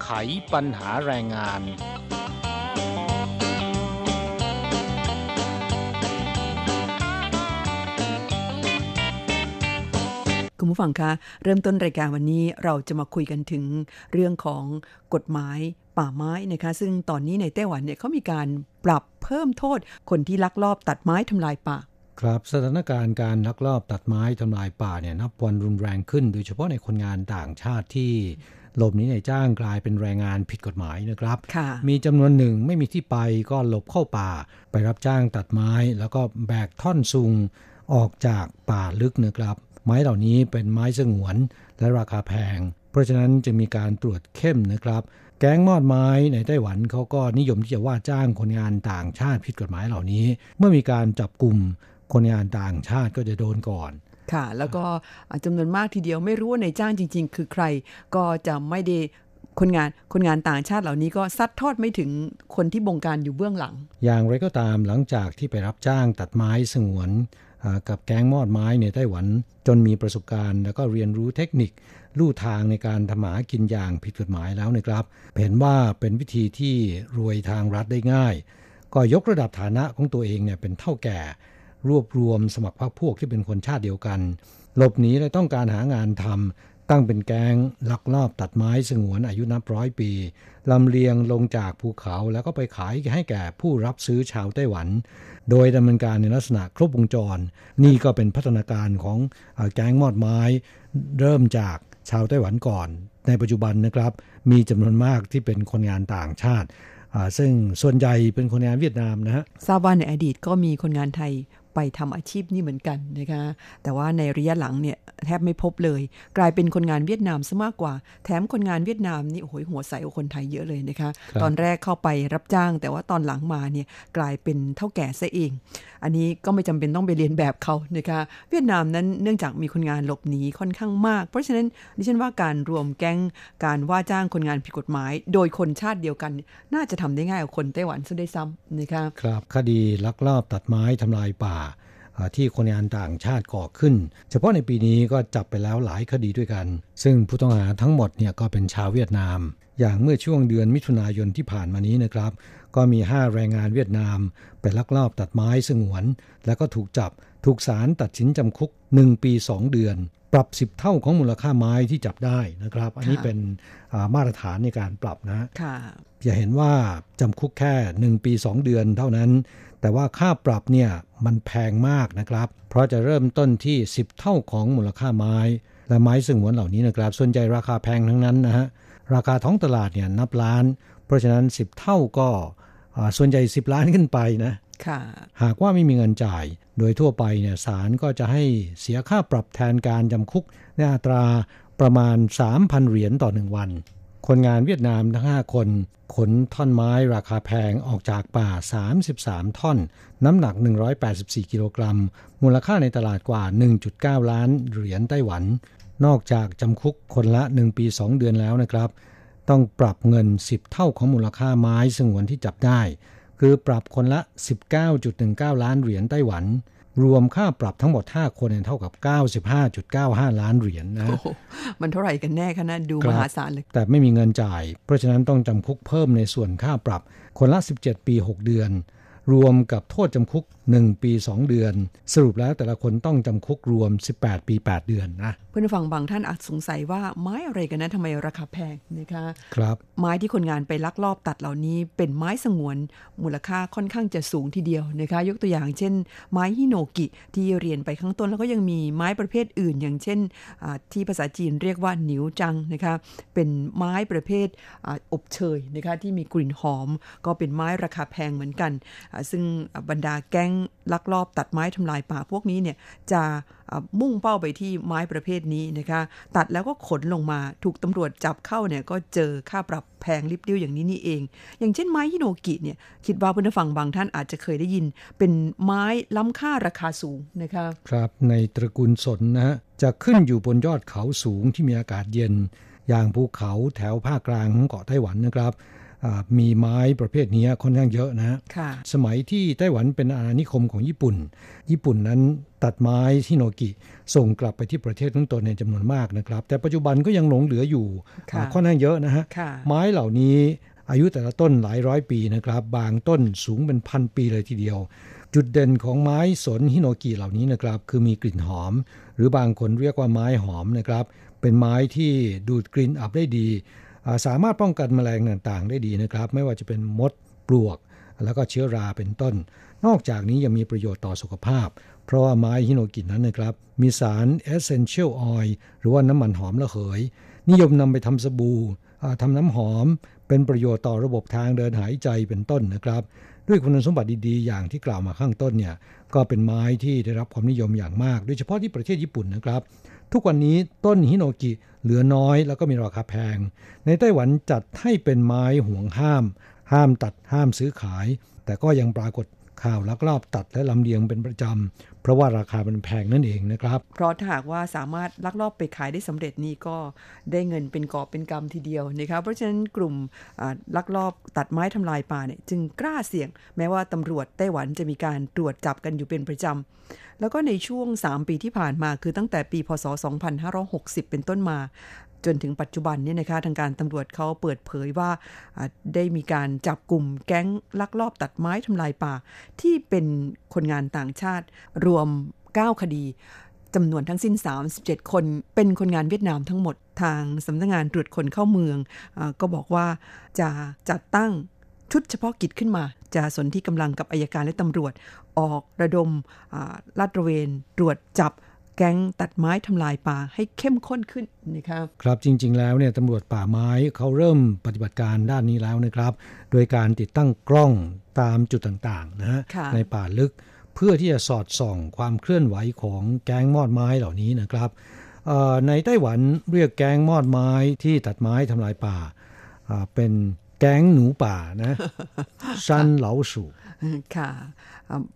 S6: ไขปัญหาแรงงาน
S4: คุณผู้ฟังคะ เริ่มต้นรายการวันนี้เราจะมาคุยกันถึงเรื่องของกฎหมาย ป่าไม้นะคะซึ่งตอนนี้ในไต้หวันเนี่ยเขามีการปรับเพิ่มโทษคนที่ลักลอบตัดไม้ทำลายป่า
S1: ครับสถานการณ์การลักลอบตัดไม้ทำลายป่าเนี่ยนับวันรุนแรงขึ้น โดยเฉพาะในคนงานต่างชาติที่หลบหนีในจ้างกลายเป็นแรงงานผิดกฎหมายนะครับ มีจำนวนหนึ่งไม่มีที่ไปก็หลบเข้าป่า ไปรับจ้างตัดไม้ แล้วก็แบกท่อนซุงออกจากป่าลึกนะครับ ไม้เหล่านี้เป็นไม้สงวนและราคาแพง เพราะฉะนั้นจะมีการตรวจเข้มนะครับ แก๊งมอดไม้ในไต้หวันเขาก็นิยมที่จะว่าจ้างคนงานต่างชาติผิดกฎหมายเหล่านี้ เมื่อมีการจับกลุ่มคนงานต่างชาติก็จะโดนก่อน
S4: ค่ะ แล้วก็จำนวนมากทีเดียวไม่รู้ว่าในจ้างจริง ๆ คือใครก็จะไม่ได้คนงานคนงานต่างชาติเหล่านี้ก็ซัดทอดไม่ถึงคนที่บงการอยู่เบื้องหลัง
S1: อย่างไรก็ตามหลังจากที่ไปรับจ้างตัดไม้สงวนกับแก๊งมอดไม้ในไต้หวันจนมีประสบการณ์ แล้วก็เรียนรู้เทคนิค ลู่ทางในการทำหมากินอย่างผิดกฎหมายแล้วนะครับ เห็นว่าเป็นวิธีที่รวยทางรัฐได้ง่าย ก็ยกระดับฐานะของตัวเองเนี่ยเป็นเท่าแก่ รวบรวมสมัครพรรคพวกที่เป็นคนชาติเดียวกัน หลบหนีและต้องการหางานทำตั้งเป็นแกงลักลอบตัดไม้สงวนอายุนับร้อยปีลำเลียงลงจากภูเขาแล้วก็ไปขายให้แก่ผู้รับซื้อชาวไต้หวัน โดยดำเนินการในลักษณะครบวงจร นี่ก็เป็นพัฒนาการของแก๊งมอดไม้ เริ่มจาก ชาวไต้หวันก่อน ในปัจจุบันนะครับ มีจำนวนมากที่เป็นคนงานต่างชาติซึ่งส่วนใหญ่เป็นคนงานเวียดนามนะฮะ
S4: ทราบว่าในอดีตก็มีคนงานไทย ไปทำอาชีพนี้เหมือนกันนะคะแต่ว่าในระยะหลังเนี่ยแทบไม่พบเลย กลายเป็นคนงานเวียดนามซะมากกว่า แถมคนงานเวียดนามนี่โอ้โหหัวใสกว่าคนไทยเยอะเลยนะคะตอนแรกเข้าไปรับจ้าง แต่ว่าตอนหลังมาเนี่ยกลายเป็นเท่าแก่ซะเอง อันนี้ก็ไม่จำเป็นต้องไปเรียนแบบเขานะคะเวียดนามนั้นเนื่องจากมีคนงานหลบหนีค่อนข้างมาก เพราะฉะนั้นดิฉันว่าการรวมแก๊งการว่าจ้างคนงานผิดกฎหมาย โดยคนชาติเดียวกัน น่าจะทำได้ง่ายกว่าคนไต้หวันซะได้ซ้ำนะคะ
S1: ครับคดีลักลอบตัดไม้ทำลายป่า ที่คนงานต่างชาติก่อขึ้น เฉพาะในปีนี้ก็จับไปแล้วหลายคดีด้วยกัน ซึ่งผู้ต้องหาทั้งหมดเนี่ยก็เป็นชาวเวียดนาม อย่างเมื่อช่วงเดือนมิถุนายนที่ผ่านมานี้นะครับ ก็มี 5 แรงงานเวียดนาม ไปลักลอบตัดไม้สงวน แล้วก็ถูกจับถูกศาลตัดสินจำคุก 1 ปี 2 เดือน ปรับ 10 เท่าของมูลค่าไม้ที่จับได้นะครับ อันนี้เป็นมาตรฐานในการปรับนะอย่าเห็นว่าจำคุกแค่ 1 ปี 2 เดือนเท่านั้น แต่ว่าค่าปรับเนี่ยมันแพงมากนะครับ เพราะจะเริ่มต้นที่ 10 เท่าของมูลค่าไม้ และไม้สงวนเหล่านี้นะครับ ส่วนใหญ่ราคาแพงทั้งนั้นนะฮะ ราคาท้องตลาดเนี่ยนับล้าน เพราะฉะนั้น 10 เท่าก็ส่วนใหญ่ 10 ล้านขึ้นไปนะหากว่าไม่มีเงินจ่าย โดยทั่วไปเนี่ยศาลก็จะให้เสียค่าปรับแทนการจำคุกในอัตราประมาณ 3,000 เหรียญต่อหนึ่งวัน คนงานเวียดนามทั้ง 5 คน ขนท่อนไม้ราคาแพงออกจากป่า 33 ท่อน น้ำหนัก 184 กิโลกรัม มูลค่าในตลาดกว่า 1.9 ล้านเหรียญไต้หวัน นอกจากจำคุกคนละ 1 ปี 2 เดือนแล้วนะครับ ต้องปรับเงิน 10 เท่าของมูลค่าไม้สงวนที่จับได้ คือปรับคนละ 19.19 ล้านเหรียญไต้หวัน รวมค่าปรับทั้งหมด 5 คนเท่ากับ 95.95 ล้านเหรียญนนะ
S4: มันเท่าไหร่กันแน่คะนะดูมหาศาลเลย
S1: แต่ไม่มีเงินจ่าย เพราะฉะนั้นต้องจำคุกเพิ่มในส่วนค่าปรับ คนละ 17 ปี 6 เดือน รวมกับโทษจำคุก 1 ปี 2 เดือน สรุปแล้วแต่ละคนต้องจำคุกรวม 18 ปี 8 เดือนนะ
S4: เพื่อนฟังบางท่านอาจสงสัยว่าไม้อะไรกันนะทำไมราคาแพงนะคะ
S1: ครับ
S4: ไม้ที่คนงานไปลักลอบตัดเหล่านี้เป็นไม้สงวน มูลค่าค่อนข้างจะสูงทีเดียวนะคะ ยกตัวอย่างเช่น ไม้ฮิโนกิที่เรียนไปข้างต้นแล้วก็ยังมีไม้ประเภทอื่น อย่างเช่น ที่ภาษาจีนเรียกว่าหนิวจังนะคะเป็นไม้ประเภทอบเชยนะคะที่มีกลิ่นหอม ก็เป็นไม้ราคาแพงเหมือนกัน ซึ่งบรรดาแก๊งลักลอบตัดไม้ทำลายป่าพวกนี้เนี่ยจะมุ่งเป้าไปที่ไม้ประเภทนี้นะคะตัดแล้วก็ขนลงมาถูกตำรวจจับเข้าเนี่ยก็เจอค่าปรับแพงลิบเดียวอย่างนี้นี่เอง อย่างเช่นไม้ฮิโนกิเนี่ยคิดว่าเพื่อนฟังบางท่านอาจจะเคยได้ยิน เป็นไม้ล้ำค่าราคาสูงนะคะ
S1: ครับในตระกูลสนนะฮะจะขึ้นอยู่บนยอดเขาสูงที่มีอากาศเย็น อย่างภูเขาแถวภาคกลางของเกาะไต้หวันนะครับ มีไม้ประเภทนี้ค่อนข้างเยอะนะ
S4: ค่ะ
S1: สมัยที่ไต้หวันเป็นอาณานิคมของญี่ปุ่น ญี่ปุ่นนั้นตัดไม้ฮิโนกิ ส่งกลับไปที่ประเทศทั้งตนในจำนวนมากนะครับ แต่ปัจจุบันก็ยังหลงเหลืออยู่
S4: ค่ะ
S1: ค่อนข้างเยอะนะฮะ
S4: ค่ะ
S1: ไม้เหล่านี้อายุแต่ละต้นหลายร้อยปีนะครับ บางต้นสูงเป็นพันปีเลยทีเดียว จุดเด่นของไม้สนฮิโนกิเหล่านี้นะครับ คือมีกลิ่นหอม หรือบางคนเรียกว่าไม้หอมนะครับ เป็นไม้ที่ดูดกลิ่นอับได้ดีอ่า สามารถป้องกันแมลงต่างๆ ได้ดีนะครับ ไม่ว่าจะเป็นมดปลวก แล้วก็เชื้อราเป็นต้น นอกจากนี้ยังมีประโยชน์ต่อสุขภาพ เพราะว่าไม้ฮิโนกินั้นนะครับ มีสาร essential oil หรือว่าน้ำมันหอมระเหย นิยมนำไปทำสบู่ทำน้ำหอม เป็นประโยชน์ต่อระบบทางเดินหายใจเป็นต้นนะครับ ด้วยคุณสมบัติดีๆ อย่างที่กล่าวมาข้างต้นเนี่ยก็เป็นไม้ที่ได้รับความนิยมอย่างมาก โดยเฉพาะที่ประเทศญี่ปุ่นนะครับ ทุกวันนี้ต้นฮิโนกิเหลือน้อยแล้วก็มีราคาแพง ในไต้หวันจัดให้เป็นไม้ห่วงห้าม ห้ามตัดห้ามซื้อขาย แต่ก็ยังปรากฏข่าวลักลอบตัดและลำเลียงเป็นประจำ ราะว่าราคามันแพงนั่นเองนะครับ
S4: เพราะถ้าหากว่าสามารถลักลอบไปขายได้สำเร็จนี่ก็ได้เงินเป็นกอบเป็นกำทีเดียวนะคะเพราะฉะนั้นกลุ่มลักลอบตัดไม้ทำลายป่าเนี่ยจึงกล้าเสี่ยง แม้ว่าตำรวจไต้หวันจะมีการตรวจจับกันอยู่เป็นประจำแล้วก็ในช่วง 3 ปีที่ผ่านมาคือตั้งแต่ปีพศ 2560 เป็นต้นมา จนถึงปัจจุบันเนี่ยนะคะทางการตำรวจเขาเปิดเผยว่าได้มีการจับกลุ่มแก๊งลักลอบตัดไม้ทำลายป่า ที่เป็นคนงานต่างชาติรวม 9 คดีจำนวนทั้งสิ้น 37 คน เป็นคนงานเวียดนามทั้งหมดทางสำนักงานตรวจคนเข้าเมืองอก็บอกว่าจะจัดตั้งชุดเฉพาะกิจขึ้นมา จะสนที่กำลังกับอายการและตำรวจออกระดมลาดตระเวนตรวจจับ แก๊งตัดไม้ทำลายป่าให้เข้มข้นขึ้นนะคะ
S1: ครับจริง ๆ แล้วเนี่ยตำรวจป่าไม้เขาเริ่มปฏิบัติการด้านนี้แล้วนะครับ โดยการติดตั้งกล้องตามจุดต่างๆนะฮะ
S4: ค่ะ
S1: ในป่าลึกเพื่อที่จะสอดส่องความเคลื่อนไหวของแก๊งมอดไม้เหล่านี้นะครับเอ่อในไต้หวันเรียกแก๊งมอดไม้ที่ตัดไม้ทำลายป่าอ่าเป็นแก๊งหนูป่านะซันเหลาสู่
S4: ค่ะ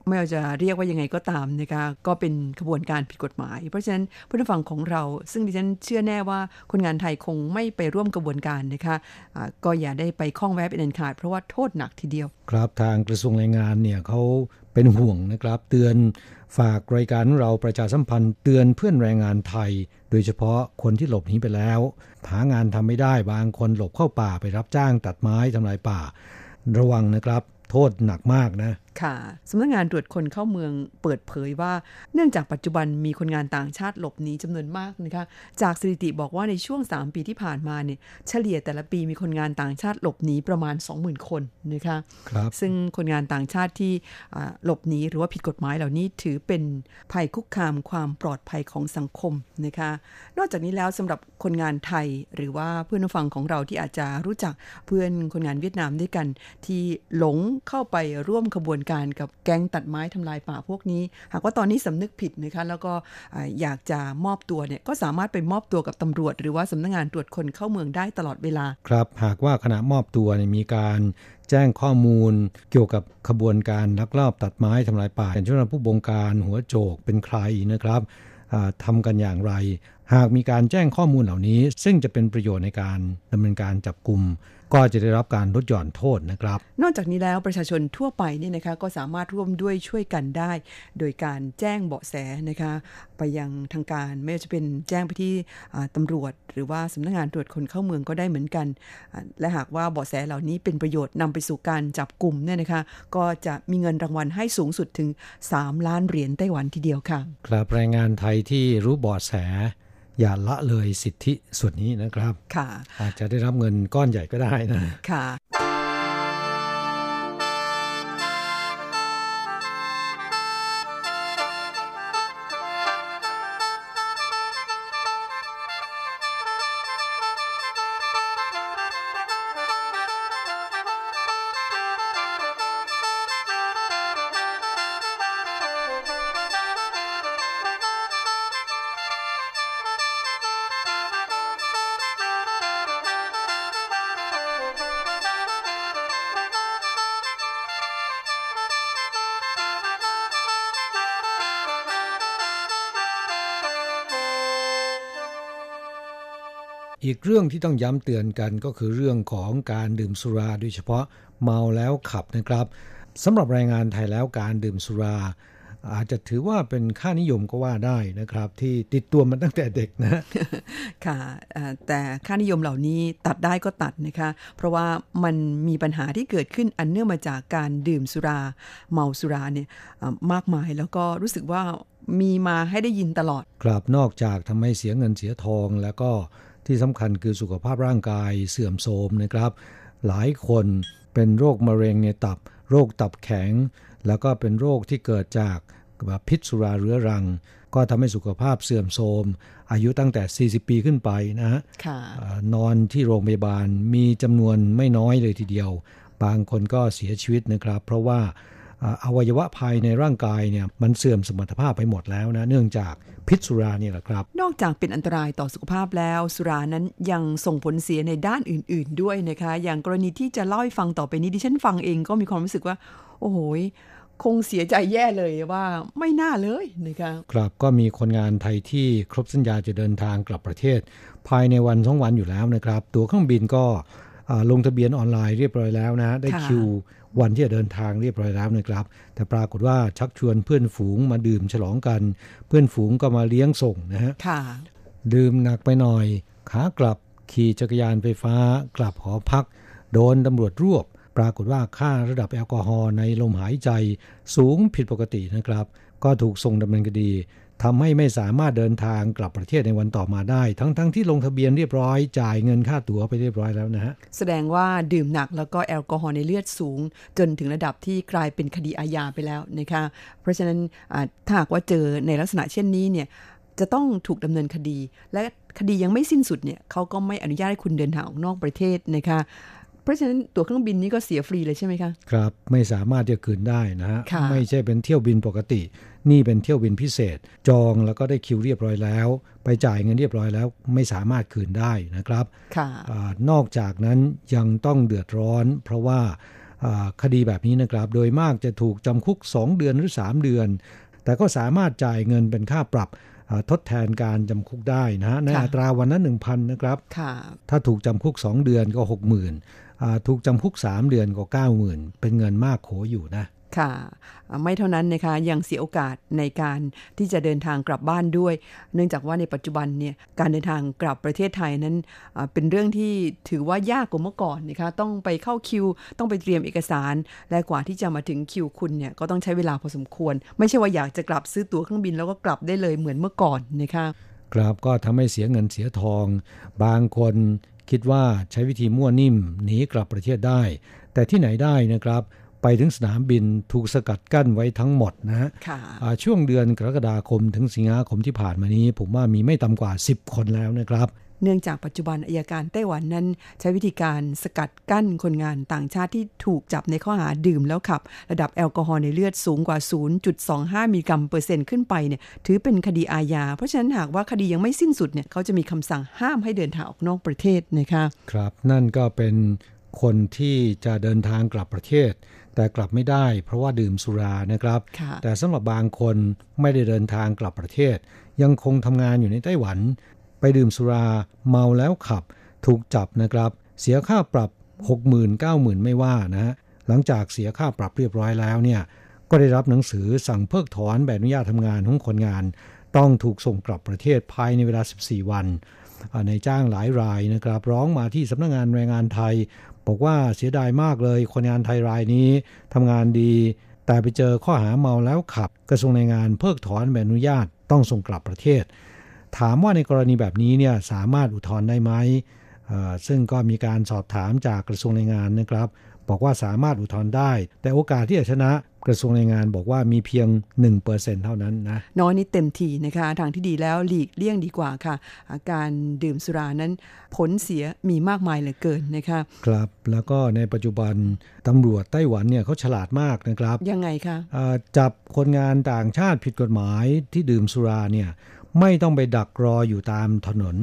S4: ไม่ว่าจะเรียกว่ายังไงก็ตามนะคะก็เป็นขบวนการผิดกฎหมาย เพราะฉะนั้นผู้นฟังของเราซึ่งดิฉันเชื่อแน่ว่าคนงานไทยคงไม่ไปร่วมกระบวนการนะคะะก็อย่าได้ไปข้องแวะเป็นอันขาด เพราะว่าโทษหนักทีเดียว
S1: ครับทางกระทรวงแรงงานเนี่ยเขาเป็นห่วงนะครับ เตือนฝากรายการเราประชาสัมพันธ์เตือนเพื่อนแรงงานไทย โดยเฉพาะคนที่หลบหนีไปแล้ว หางานทำไม่ได้บางคนหลบเข้าป่าไปรับจ้างตัดไม้ทำลายป่า ระวังนะครับ โทษหนักมากนะ
S4: ค่ะสำนักงานตรวจคนเข้าเมืองเปิดเผยว่า เนื่องจากปัจจุบันมีคนงานต่างชาติหลบหนีจำนวนมากนะคะจากสถิติบอกว่าในช่วง 3 ปีที่ผ่านมาเนี่ยเฉลี่ยแต่ละปีมีคนงานต่างชาติหลบหนีประมาณ 20,000 คนนะคะ
S1: ครับ
S4: ซึ่งคนงานต่างชาติที่อ่าหลบหนีหรือว่าผิดกฎหมายเหล่านี้ถือเป็นภัยคุกคามความปลอดภัยของสังคมนะคะนอกจากนี้แล้วสำหรับคนงานไทยหรือว่าเพื่อนผู้ฟังของเราที่อาจจะรู้จักเพื่อนคนงานเวียดนามด้วยกัน ที่หลงเข้าไปร่วมขบวนการกับแก๊งตัดไม้ทำลายป่าพวกนี้ หากว่าตอนนี้สำนึกผิดนะคะแล้วก็อยากจะมอบตัวเนี่ยก็สามารถไปมอบตัวกับตำรวจ หรือว่าสำนักงานตรวจคนเข้าเมืองได้ตลอดเวลา
S1: ครับ หากว่าขณะมอบตัวเนี่ยมีการแจ้งข้อมูลเกี่ยวกับขบวนการลักลอบตัดไม้ทำลายป่าอย่างเช่นว่าผู้บงการหัวโจกเป็นใครนะครับอ่าทำกันอย่างไร หากมีการแจ้งข้อมูลเหล่านี้ ซึ่งจะเป็นประโยชน์ในการดำเนินการจับกลุ่ม ก็จะได้รับการลดหย่อนโทษนะครับ
S4: นอกจากนี้แล้วประชาชนทั่วไปเนี่ยนะคะก็สามารถร่วมด้วยช่วยกันได้ โดยการแจ้งเบาะแสนะคะไปยังทางการไม่ว่าจะเป็นแจ้งไปที่อ่าตำรวจ หรือว่าสำนักงานตรวจคนเข้าเมืองก็ได้เหมือนกันอ่าและหากว่าเบาะแสเหล่านี้เป็นประโยชน์นำไปสู่การจับกลุ่มเนี่ยนะคะก็จะมีเงินรางวัลให้สูงสุดถึง 3 ล้านเหรียญไต้หวันทีเดียวค่ะ
S1: ครับแรงงานไทยที่รู้เบาะแส อย่าละเลยสิทธิส่วนนี้นะครับ
S4: ค่ะ
S1: อาจจะได้รับเงินก้อนใหญ่ก็ได้นะ
S4: ค่ะ「
S1: อีกเรื่องที่ต้องย้ำเตือนกันก็คือเรื่องของการดื่มสุราโดยเฉพาะเมาแล้วขับนะครับสำหรับแรงงานไทยแล้วการดื่มสุรา อาจจะถือว่าเป็นค่านิยมก็ว่าได้นะครับ ที่ติดตัวมันตั้งแต่เด็กนะ
S4: ค่ะแต่ค่านิยมเหล่านี้ตัดได้ก็ตัดนะคะ เพราะว่ามันมีปัญหาที่เกิดขึ้นอันเนื่องมาจากการดื่มสุรา เมาสุราเนี่ยมากมายแล้วก็รู้สึกว่ามีมาให้ได้ยินตลอด
S1: ครับนอกจากทำให้เสียเงินเสียทองแล้วก็ ที่สำคัญคือสุขภาพร่างกายเสื่อมโทรมนะครับ หลายคนเป็นโรคมะเร็งในตับ โรคตับแข็ง แล้วก็เป็นโรคที่เกิดจากพิษสุราเรื้อรัง ก็ทำให้สุขภาพเสื่อมโทรมอายุตั้งแต่ 40 ปีขึ้นไปนะฮะนอนที่โรงพยาบาลมีจำนวนไม่น้อยเลยทีเดียว บางคนก็เสียชีวิตนะครับ เพราะว่า อวัยวะภายในร่างกายเนี่ยมันเสื่อมสมรรถภาพไปหมดแล้วนะเนื่องจากพิษสุรานี่แหละครับ
S4: นอกจากเป็นอันตรายต่อสุขภาพแล้ว สุรานั้นยังส่งผลเสียในด้านอื่น ๆ ด้วยนะคะ อย่างกรณีที่จะเล่าให้ฟังต่อไปนี้ดิฉันฟังเองก็มีความรู้สึกว่า โอ้โหคงเสียใจแย่เลยว่าไม่น่าเลยนะคะ
S1: ครับก็มีคนงานไทยที่ครบสัญญาจะเดินทางกลับประเทศ ภายในวันสองวันอยู่แล้วนะครับ ตัวเครื่องบินก็ลงทะเบียนออนไลน์เรียบร้อยแล้วนะ ได้คิว วันที่จะเดินทางเรียบร้อยแล้วนะครับ แต่ปรากฏว่าชักชวนเพื่อนฝูงมาดื่มฉลองกัน เพื่อนฝูงก็มาเลี้ยงส่งนะฮะดื่มหนักไปหน่อย ขากลับขี่จักรยานไฟฟ้ากลับหอพัก โดนตำรวจรวบ ปรากฏว่าค่าระดับแอลกอฮอล์ในลมหายใจสูงผิดปกตินะครับ ก็ถูกส่งดำเนินคดี ทำให้ไม่สามารถเดินทางกลับประเทศในวันต่อมาได้ ทั้งๆทที่ลงทะเบียนเรียบร้อยจ่ายเงินค่าตั๋วไปเรียบร้อยแล้วนะฮะ
S4: แสดงว่าดื่มหนักแล้วก็แอลกอฮอล์ในเลือดสูง จนถึงระดับที่กลายเป็นคดีอาญาไปแล้วนะคะเพราะฉะนั้นถ้าหากว่าเจอในลักษณะเช่นนี้เนี่ยจะต้องถูกดำเนินคดี และคดียังไม่สิ้นสุดเนี่ยเขาก็ไม่อนุญาตให้คุณเดินทางออกนอกประเทศนะคะเพราะฉะนั้นตั๋วเครื่องบินนี้ก็เสียฟรีเลยใช่ไหมคะ
S1: ครับ ไม่สามารถจะคืนได้นะฮะ ไม่ใช่เป็นเที่ยวบินปกติ นี่เป็นเที่ยวบินพิเศษ จองแล้วก็ได้คิวเรียบร้อยแล้ว ไปจ่ายเงินเรียบร้อยแล้ว ไม่สามารถคืนได้นะครับอนอกจากนั้นยังต้องเดือดร้อน เพราะว่าคดีแบบนี้นะครับ โดยมากจะถูกจำคุก 2 เดือนหรือ 3 เดือน แต่ก็สามารถจ่ายเงินเป็นค่าปรับทดแทนการจำคุกได้นะฮะในอัตราวันละหนึ่งพันนะครับ ถ้าถูกจำคุก 2 เดือนก็ 6 0,000ถูกจำคุก 3 เดือนก็ 90,000 เป็นเงินมากโขอยู่นะ
S4: ค่ะ ไม่เท่านั้นนะคะยังเสียโอกาสในการที่จะเดินทางกลับบ้านด้วย เนื่องจากว่าในปัจจุบันเนี่ยการเดินทางกลับประเทศไทยนั้นเป็นเรื่องที่ถือว่ายากกว่าเมื่อก่อนนะคะต้องไปเข้าคิว ต้องไปเตรียมเอกสาร และกว่าที่จะมาถึงคิวคุณเนี่ยก็ต้องใช้เวลาพอสมควร ไม่ใช่ว่าอยากจะกลับซื้อตั๋วเครื่องบินแล้วก็กลับได้เลยเหมือนเมื่อก่อนนะคะ
S1: ครับก็ทำให้เสียเงินเสียทอง บางคนคิดว่าใช้วิธีมั่วนิ่มหนีกลับประเทศได้ แต่ที่ไหนได้นะครับ ไปถึงสนามบินถูกสกัดกั้นไว้ทั้งหมดนะฮะช่วงเดือนกรกฎาคมถึงสิงหาคมที่ผ่านมานี้ ผมว่ามีไม่ต่ำกว่า 10 คนแล้วนะครับ
S4: เนื่องจากปัจจุบันอายการไต้หวันนั้น ใช้วิธีการสกัดกั้นคนงานต่างชาติที่ถูกจับในข้อหาดื่มแล้วขับ ระดับแอลกอฮอล์ในเลือดสูงกว่า 0.25 มิลลิกรัมเปอร์เซ็นต์ขึ้นไปเนี่ยถือเป็นคดีอาญา เพราะฉะนั้นหากว่าคดียังไม่สิ้นสุดเนี่ยเขาจะมีคำสั่งห้ามให้เดินทางออกนอกประเทศนะคะ
S1: ครับนั่นก็เป็นคนที่จะเดินทางกลับประเทศ แต่กลับไม่ได้เพราะว่าดื่มสุรานะครับ แต่สำหรับบางคนไม่ได้เดินทางกลับประเทศ ยังคงทำงานอยู่ในไต้หวัน ไปดื่มสุราเมาแล้วขับ ถูกจับนะครับ เสียค่าปรับ 60,000 90,000 ไม่ว่านะฮะหลังจากเสียค่าปรับเรียบร้อยแล้วเนี่ยก็ได้รับหนังสือสั่งเพิกถอนใบอนุญาตทำงานของคนงาน ต้องถูกส่งกลับประเทศภายในเวลา 14 วันในจ้างหลายรายนะครับ ร้องมาที่สำนักงงานแรงงานไทย บอกว่าเสียดายมากเลยคนงานไทยรายนี้ทำงานดี แต่ไปเจอข้อหาเมาแล้วขับ กระทรวงแรงงานเพิกถอนใบอนุญาตต้องส่งกลับประเทศ ถามว่าในกรณีแบบนี้เนี่ยสามารถอุทธรณ์ได้ไหมซึ่งก็มีการสอบถามจากกระทรวงแรงงานนะครับ บอกว่าสามารถอุทธรณ์ได้ แต่โอกาสที่จะชนะ กระทรวงแรงงานบอกว่ามีเพียง 1%เท่านั้นนะ
S4: น้อยนิดเต็มทีนะคะ ทางที่ดีแล้วหลีกเลี่ยงดีกว่าค่ะการดื่มสุรานั้นผลเสียมีมากมายเหลือเกินนะคะ
S1: ครับแล้วก็ในปัจจุบันตำรวจไต้หวันเนี่ยเขาฉลาดมากนะครับ
S4: ยังไงคะ
S1: จับคนงานต่างชาติผิดกฎหมายที่ดื่มสุราเนี่ยไม่ต้องไปดักรออยู่ตามถนน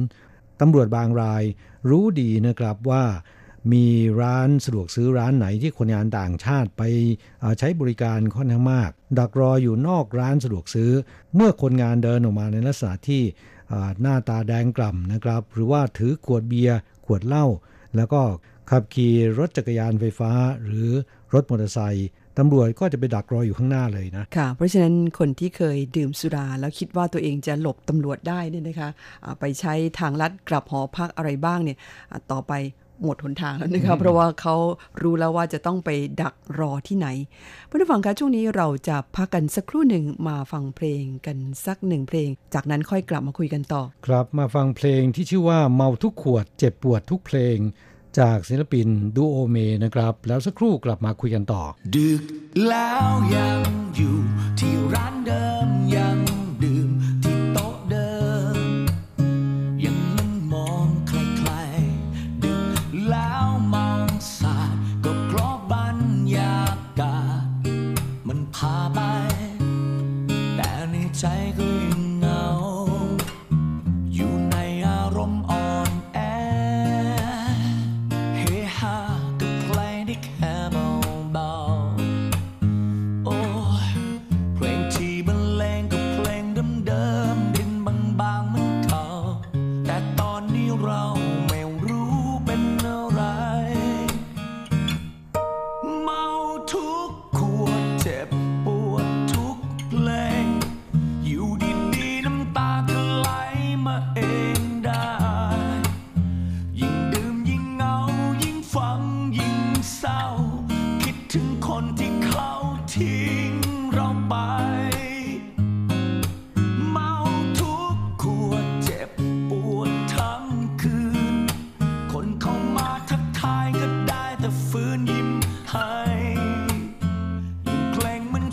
S1: ตำรวจบางรายรู้ดีนะครับว่า มีร้านสะดวกซื้อร้านไหนที่คนงานต่างชาติไปใช้บริการค่อนข้างมาก ดักรออยู่นอกร้านสะดวกซื้อ เมื่อคนงานเดินออกมาในลักษณะที่หน้าตาแดงกล่ำนะครับ หรือว่าถือขวดเบียร์ขวดเหล้าแล้วก็ขับขี่รถจักรยานไฟฟ้าหรือรถมอเตอร์ไซค์ตำรวจก็จะไปดักรออยู่ข้างหน้าเลยนะ
S4: ค่ะ เพราะฉะนั้นคนที่เคยดื่มสุรา แล้วคิดว่าตัวเองจะหลบตำรวจได้เนี่ยนะคะะไปใช้ทางลัดกลับหอพักอะไรบ้างเนี่ย ต่อไป หมดหนทางแล้วนะคะเพราะว่าเขารู้แล้วว่าจะต้องไปดักรอที่ไหนเพื่อนฟังคะช่วงนี้เราจะพักกันสักครู่หนึ่งมาฟังเพลงกันสักหนึ่งเพลง จากนั้นค่อยกลับมาคุยกันต่อ
S1: ครับมาฟังเพลงที่ชื่อว่าเมาทุกขวดเจ็บปวดทุกเพลง จากศิลปินดูโอเมนะครับ แล้วสักครู่
S9: กลับมาคุยกันต่อ ดึกแล้วยังอยู่ที่ร้านเดิมยัง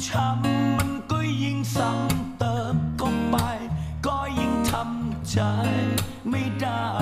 S9: ช้ำมันก็ยิ่งซ้ำเติมเข้าไป ก็ยิ่งทำใจไม่ได้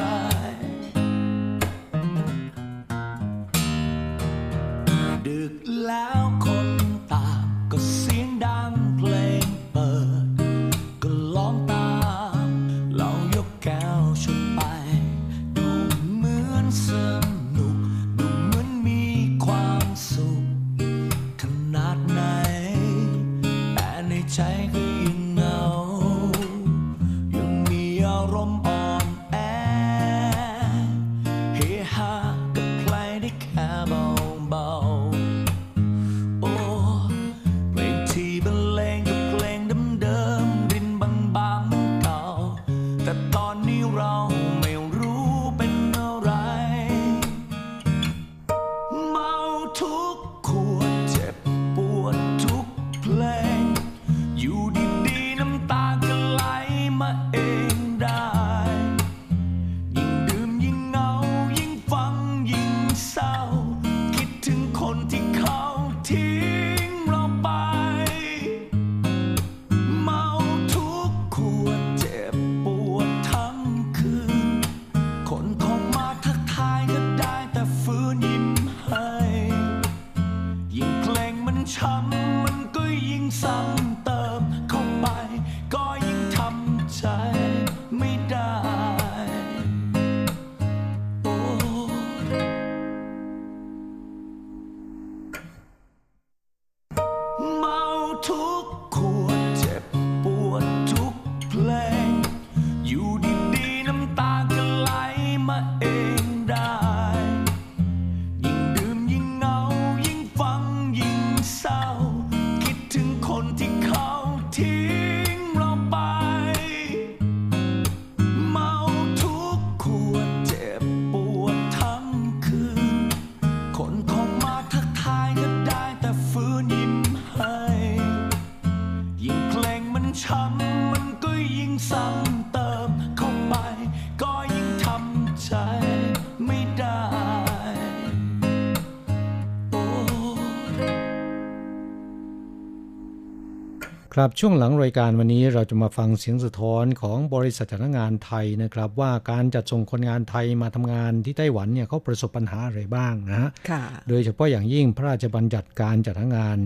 S1: ครับช่วงหลังรายการวันนี้เราจะมาฟังเสียงสะท้อนของบริษัทจ้างงานไทยนะครับ ว่าการจัดส่งคนงานไทยมาทำงานที่ไต้หวันเนี่ยเขาประสบปัญหาอะไรบ้างนะฮะ
S4: ค่ะ
S1: โดยเฉพาะอย่างยิ่งพระราชบัญญัติการจัดหางาน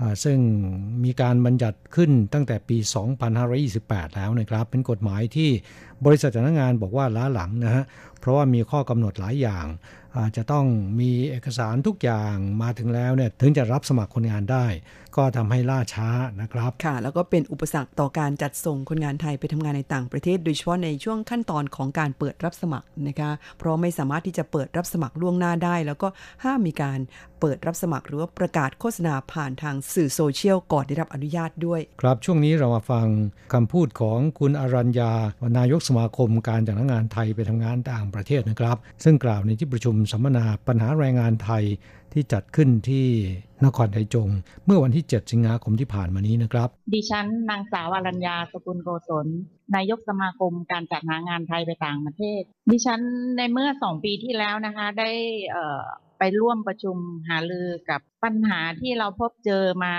S1: อ่าซึ่งมีการบัญญัติขึ้นตั้งแต่ปี 2528 แล้วนะครับ เป็นกฎหมายที่บริษัทจ้างงานบอกว่าล้าหลังนะฮะเพราะว่ามีข้อกำหนดหลายอย่าง อาจจะต้องมีเอกสารทุกอย่างมาถึงแล้วเนี่ยถึงจะรับสมัครคนงานได้ ก็ทำให้ล่าช้านะครับ
S4: ค่ะ แล้วก็เป็นอุปสรรคต่อการจัดส่งคนงานไทยไปทำงานในต่างประเทศ โดยเฉพาะในช่วงขั้นตอนของการเปิดรับสมัครนะคะ เพราะไม่สามารถที่จะเปิดรับสมัครล่วงหน้าได้ แล้วก็ห้ามมีการเปิดรับสมัครหรือว่าประกาศโฆษณาผ่านทางสื่อโซเชียลก่อนได้รับอนุญาตด้วย
S1: ครับช่วงนี้เรามาฟังคำพูดของคุณอรัญญานายกสมาคมการจ้างงานไทยไปทำงานต่างประเทศนะครับ ซึ่งกล่าวในที่ประชุมสัมมนาปัญหาแรงงานไทยที่จัดขึ้นที่นครไทยจง เมื่อวันที่ 7 สิงหาคมที่ผ่านมานี้นะครับ
S10: ดิฉันนางสาวอรัญญาสกุลโกศลนายกสมาคมการจัดหางานไทยไปต่างประเทศ ดิฉันในเมื่อสองปีที่แล้วนะคะ ได้ไปร่วมประชุมหารือกับปัญหาที่เราพบเจอมา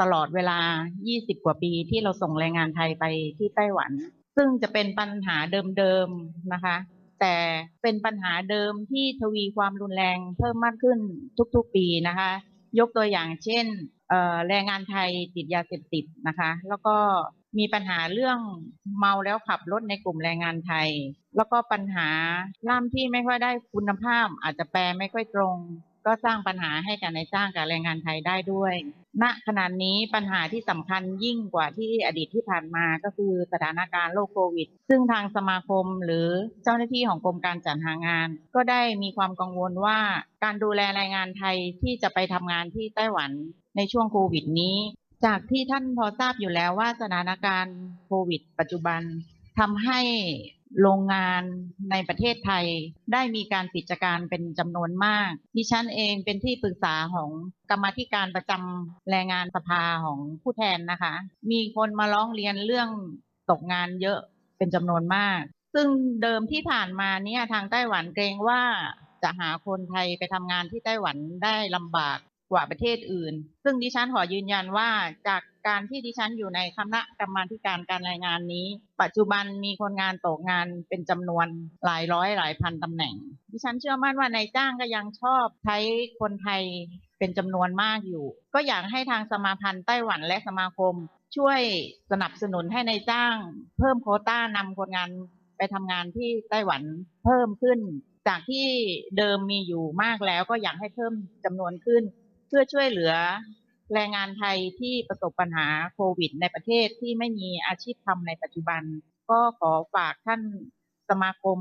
S10: ตลอดเวลา 20 กว่าปีที่เราส่งแรงงานไทยไปที่ไต้หวัน ซึ่งจะเป็นปัญหาเดิมๆนะคะ แต่เป็นปัญหาเดิมที่ทวีความรุนแรงเพิ่มมากขึ้นทุกๆปีนะคะ ยกตัวอย่างเช่นแรงงานไทยติดยาเสพติดนะคะ แล้วก็มีปัญหาเรื่องเมาแล้วขับรถในกลุ่มแรงงานไทย แล้วก็ปัญหาล่ามที่ไม่ค่อยได้คุณภาพ อาจจะแปลไม่ค่อยตรง ก็สร้างปัญหาให้กับนายจ้างกับแรงงานไทยได้ด้วย ณ ขณะนี้ปัญหาที่สำคัญยิ่งกว่าที่อดีตที่ผ่านมาก็คือสถานการณ์โรคโควิด ซึ่งทางสมาคมหรือเจ้าหน้าที่ของกรมการจัดหางาน ก็ได้มีความกังวลว่าการดูแลแรงงานไทยที่จะไปทำงานที่ไต้หวันในช่วงโควิดนี้ จากที่ท่านพอทราบอยู่แล้วว่าสถานการณ์โควิด ปัจจุบันทำให้ โรงงานในประเทศไทยได้มีการปิดการเป็นจำนวนมาก ดิฉันเองเป็นที่ปรึกษาของกรรมธิการประจำแรงงานสภาของผู้แทนนะคะ มีคนมาร้องเรียนเรื่องตกงานเยอะเป็นจำนวนมาก ซึ่งเดิมที่ผ่านมาเนี่ยทางไต้หวันเกรงว่าจะหาคนไทยไปทำงานที่ไต้หวันได้ลำบาก กว่าประเทศอื่น ซึ่งดิฉันขอยืนยันว่าจากการที่ดิฉันอยู่ในคณะกรรมาการการรายงานนี้ ปัจจุบันมีคนงานตกงานเป็นจำนวนหลายร้อยหลายพันตำแหน่ง ดิฉันเชื่อมั่นว่านายจ้างก็ยังชอบใช้คนไทยเป็นจำนวนมากอยู่ ก็อยากให้ทางสมาพันธ์ไต้หวันและสมาคม ช่วยสนับสนุนให้ในายจ้าง เพิ่มโคต้านำคนงานไปทำงานที่ไต้หวันเพิ่มขึ้น จากที่เดิมมีอยู่มากแล้วก็อยากให้เพิ่มจำนวนขึ้น พื่อช่วยเหลือแรงงานไทยที่ประสบปัญหาโควิด ในประเทศที่ไม่มีอาชีพทำในปัจจุบัน ก็ขอฝากท่านสมาคม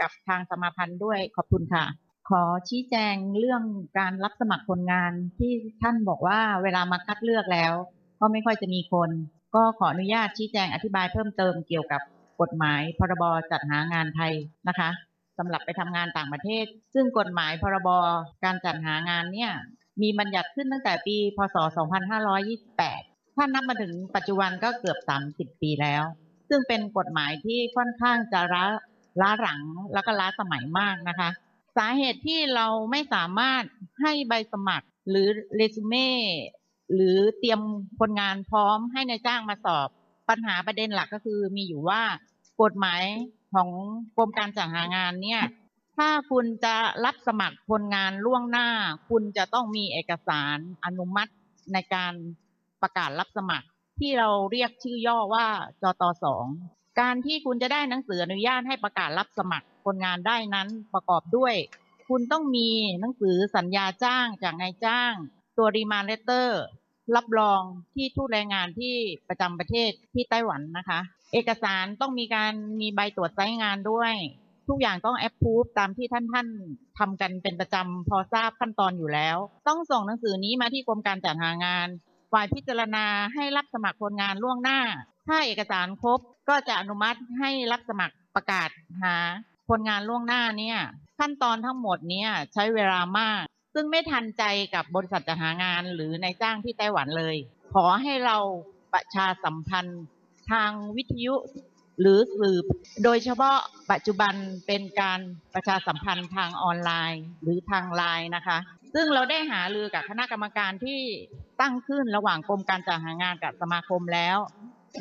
S10: กับทางสมาพันธ์ด้วยขอบคุณค่ะ ขอชี้แจงเรื่องการรับสมัครคนงานที่ท่านบอกว่าเวลามาคัดเลือกแล้ว ก็ไม่ค่อยจะมีคน ก็ขออนุญาตชี้แจงอธิบายเพิ่มเติมเกี่ยวกับกฎหมายพรบจัดหางานไทยนะคะสำหรับไปทำงานต่างประเทศ ซึ่งกฎหมายพรบการจัดหางานเนี่ย มีบัญญัติขึ้นตั้งแต่ปีพศ 2528 ถ้านับมาถึงปัจจุบันก็เกือบ 30 ปีแล้ว ซึ่งเป็นกฎหมายที่ค่อนข้างจะล้าล้าหลังแล้วก็ล้าสมัยมากนะคะ สาเหตุที่เราไม่สามารถให้ใบสมัครหรือเรซูเม่หรือเตรียมคนงานพร้อมให้ในายจ้างมาสอบ ปัญหาประเด็นหลักก็คือมีอยู่ว่ากฎหมายของกรมการจัดหางานเนี่ย ถ้าคุณจะรับสมัครคนงานล่วงหน้า คุณจะต้องมีเอกสารอนุมัติในการประกาศรับสมัคร ที่เราเรียกชื่อย่อว่าจตสองการที่คุณจะได้หนังสืออนุญาตให้ประกาศรับสมัครคนงานได้นั้นประกอบด้วย คุณต้องมีหนังสือสัญญาจ้างจากนายจ้าง ตัว demand letter รับรองที่ทูตแรงงานที่ประจำประเทศที่ไต้หวันนะคะ เอกสารต้องมีการมีใบตรวจไซต์งานด้วย ทุกอย่างต้องแอปพูฟตามที่ท่านท่านทำกันเป็นประจำพอทราบขั้นตอนอยู่แล้ว ต้องส่งหนังสือนี้มาที่กรมการจัดหางานฝ่ายพิจารณาให้รับสมัครคนงานล่วงหน้า ถ้าเอกสารครบก็จะอนุมัติให้รับสมัครประกาศหาคนงานล่วงหน้าเนี่ย ขั้นตอนทั้งหมดเนี่ยใช้เวลามาก ซึ่งไม่ทันใจกับบริษัทจัดหางานหรือนายจ้างที่ไต้หวันเลย ขอให้เราประชาสัมพันธ์ทางวิทยุ หรือสื่อโดยเฉพาะปัจจุบันเป็นการประชาสัมพันธ์ทางออนไลน์ หรือทางไลน์นะคะ ซึ่งเราได้หาลือกับคณะกรรมการที่ตั้งขึ้นระหว่างกรมการจัดหางานกับสมาคมแล้ว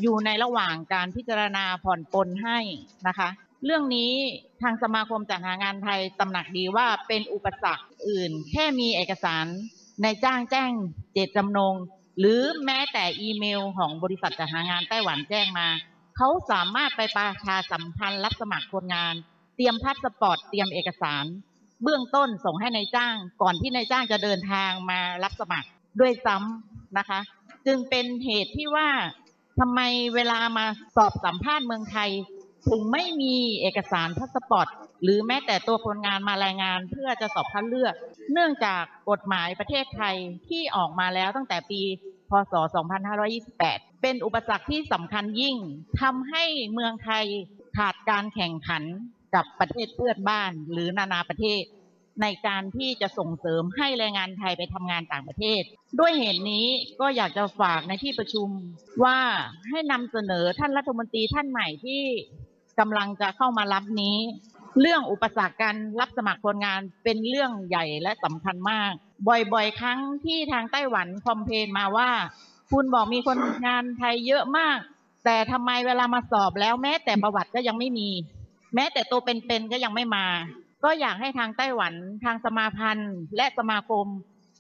S10: อยู่ในระหว่างการพิจารณาผ่อนปลนให้นะคะ เรื่องนี้ทางสมาคมจัดหางานไทยตำหนักดีว่าเป็นอุปสรรคอื่น แค่มีเอกสารในจ้างแจ้งเจตจำนง หรือแม้แต่อีเมลของบริษัทจัดหางานไต้หวันแจ้งมา เขาสามารถไปประชาสัมพันธ์รับสมัครคนงาน เตรียมพาสปอร์ตเตรียมเอกสาร เบื้องต้นส่งให้นายจ้าง ก่อนที่นายจ้างจะเดินทางมารับสมัครด้วยซ้ำนะคะ จึงเป็นเหตุที่ว่าทำไมเวลามาสอบสัมภาษณ์เมืองไทยถึงไม่มีเอกสารพาสปอร์ตหรือแม้แต่ตัวคนงานมารายงานเพื่อจะสอบคัดเลือก เนื่องจากกฎหมายประเทศไทยที่ออกมาแล้วตั้งแต่ปี พศ 2528 เป็นอุปสรรคที่สำคัญยิ่งทำให้เมืองไทยขาดการแข่งขันกับประเทศเพื่อนบ้านหรือนานาประเทศ ในการที่จะส่งเสริมให้แรงงานไทยไปทำงานต่างประเทศ ด้วยเหตุนี้ก็อยากจะฝากในที่ประชุมว่าให้นำเสนอท่านรัฐมนตรีท่านใหม่ที่กำลังจะเข้ามารับนี้ เรื่องอุปสรรคการรับสมัครคนงานเป็นเรื่องใหญ่และสำคัญมาก บ่อยๆ ครั้งที่ทางไต้หวันคอมเพลนมาว่า คุณบอกมีคนงานไทยเยอะมาก แต่ทำไมเวลามาสอบแล้วแม้แต่ประวัติก็ยังไม่มี แม้แต่ตัวเป็นๆก็ยังไม่มา ก็อยากให้ทางไต้หวันทางสมาพันธ์ และสมาคม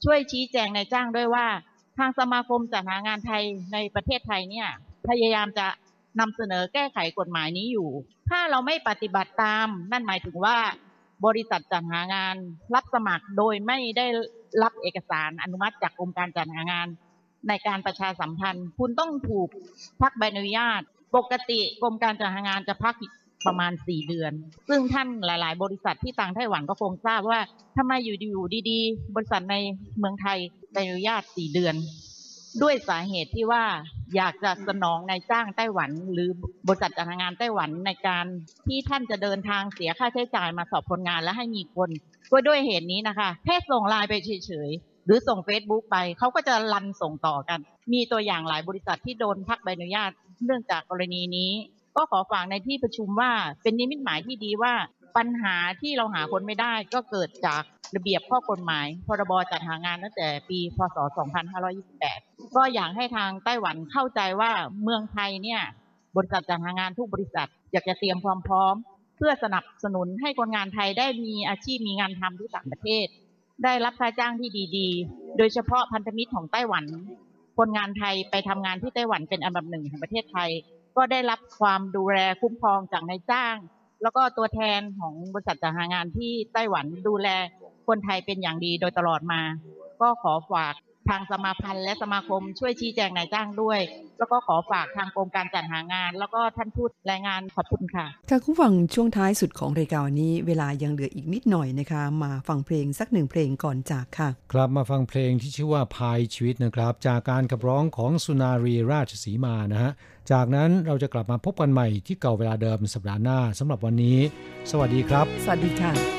S10: ช่วยชี้แจงในจ้างด้วยว่า ทางสมาคมจัดหางานไทยในประเทศไทยเนี่ย พยายามจะนำเสนอแก้ไขกฎหมายนี้อยู่ ถ้าเราไม่ปฏิบัติตาม นั่นหมายถึงว่า บริษัทจัดหางานรับสมัครโดยไม่ได้รับเอกสารอนุมัติจากกรมการจัดหางาน ในการประชาสัมพันธ์ คุณต้องถูกพักใบอนุญาต ปกติกรมการจัดหางานจะพักประมาณ4เดือน ซึ่งท่านหลาย ๆ บริษัทที่ต่างไต้หวันก็คงทราบว่าทำไมอยู่อยู่ดีๆ บริษัทในเมืองไทยใบอนุญาต4เดือน ด้วยสาเหตุที่ว่าอยากจะสนองนายจ้างไต้หวัน หรือบริษัทจัดหางานไต้หวันในการที่ท่านจะเดินทางเสียค่าใช้จ่ายมาสอบคนงานและให้มีคนก็ด้วยเหตุนี้นะคะแค่ส่งไลน์ไปเฉยๆ หรือส่ง Facebook ไปเขาก็จะรันส่งต่อกัน มีตัวอย่างหลายบริษัทที่โดนพักใบอนุญาตเนื่องจากกรณีนี้ ก็ขอฝากในที่ประชุมว่าเป็นนิมิตหมายที่ดีว่าปัญหาที่เราหาคนไม่ได้ก็เกิดจากระเบียบข้อกฎหมาย พรบจัดหางานตั้งแต่ปีพศ 2528 ก็อยากให้ทางไต้หวันเข้าใจว่าเมืองไทยเนี่ยบริษัทจัดหางานทุกบริษัทอยากจะเตรียมความพร้อม เพื่อสนับสนุนให้คนงานไทยได้มีอาชีพมีงานทำที่ต่างประเทศ ได้รับค่าจ้างที่ดี ๆ โดยเฉพาะพันธมิตรของไต้หวัน คนงานไทยไปทำงานที่ไต้หวันเป็นอันดับหนึ่งของประเทศไทย ก็ได้รับความดูแลคุ้มครองจากนายจ้าง แล้วก็ตัวแทนของบริษัทจัดหางานที่ไต้หวันดูแลคนไทยเป็นอย่างดีโดยตลอดมา ก็ขอฝาก ทางสมาพันธ์และสมาคมช่วยชี้แจงนายจ้างด้วย แล้วก็ขอฝากทางกรมการจัดหางาน แล้วก็ท่านทูตแรงงานขอบคุณค่ะ
S11: ค่ะคุณฟังช่วงท้ายสุดของรายการวันนี้ เวลายังเหลืออีกนิดหน่อยนะคะ มาฟังเพลงสักหนึ่งเพลงก่อนจากค่ะ
S1: ครับมาฟังเพลงที่ชื่อว่าพายชีวิตนะครับ จากการขับร้องของสุนารีราชสีมานะฮะจากนั้นเราจะกลับมาพบกันใหม่ที่เก่าเวลาเดิมสัปดาห์หน้าสำหรับวันนี้ สวัสดีครับ
S11: สวัสดีค่ะ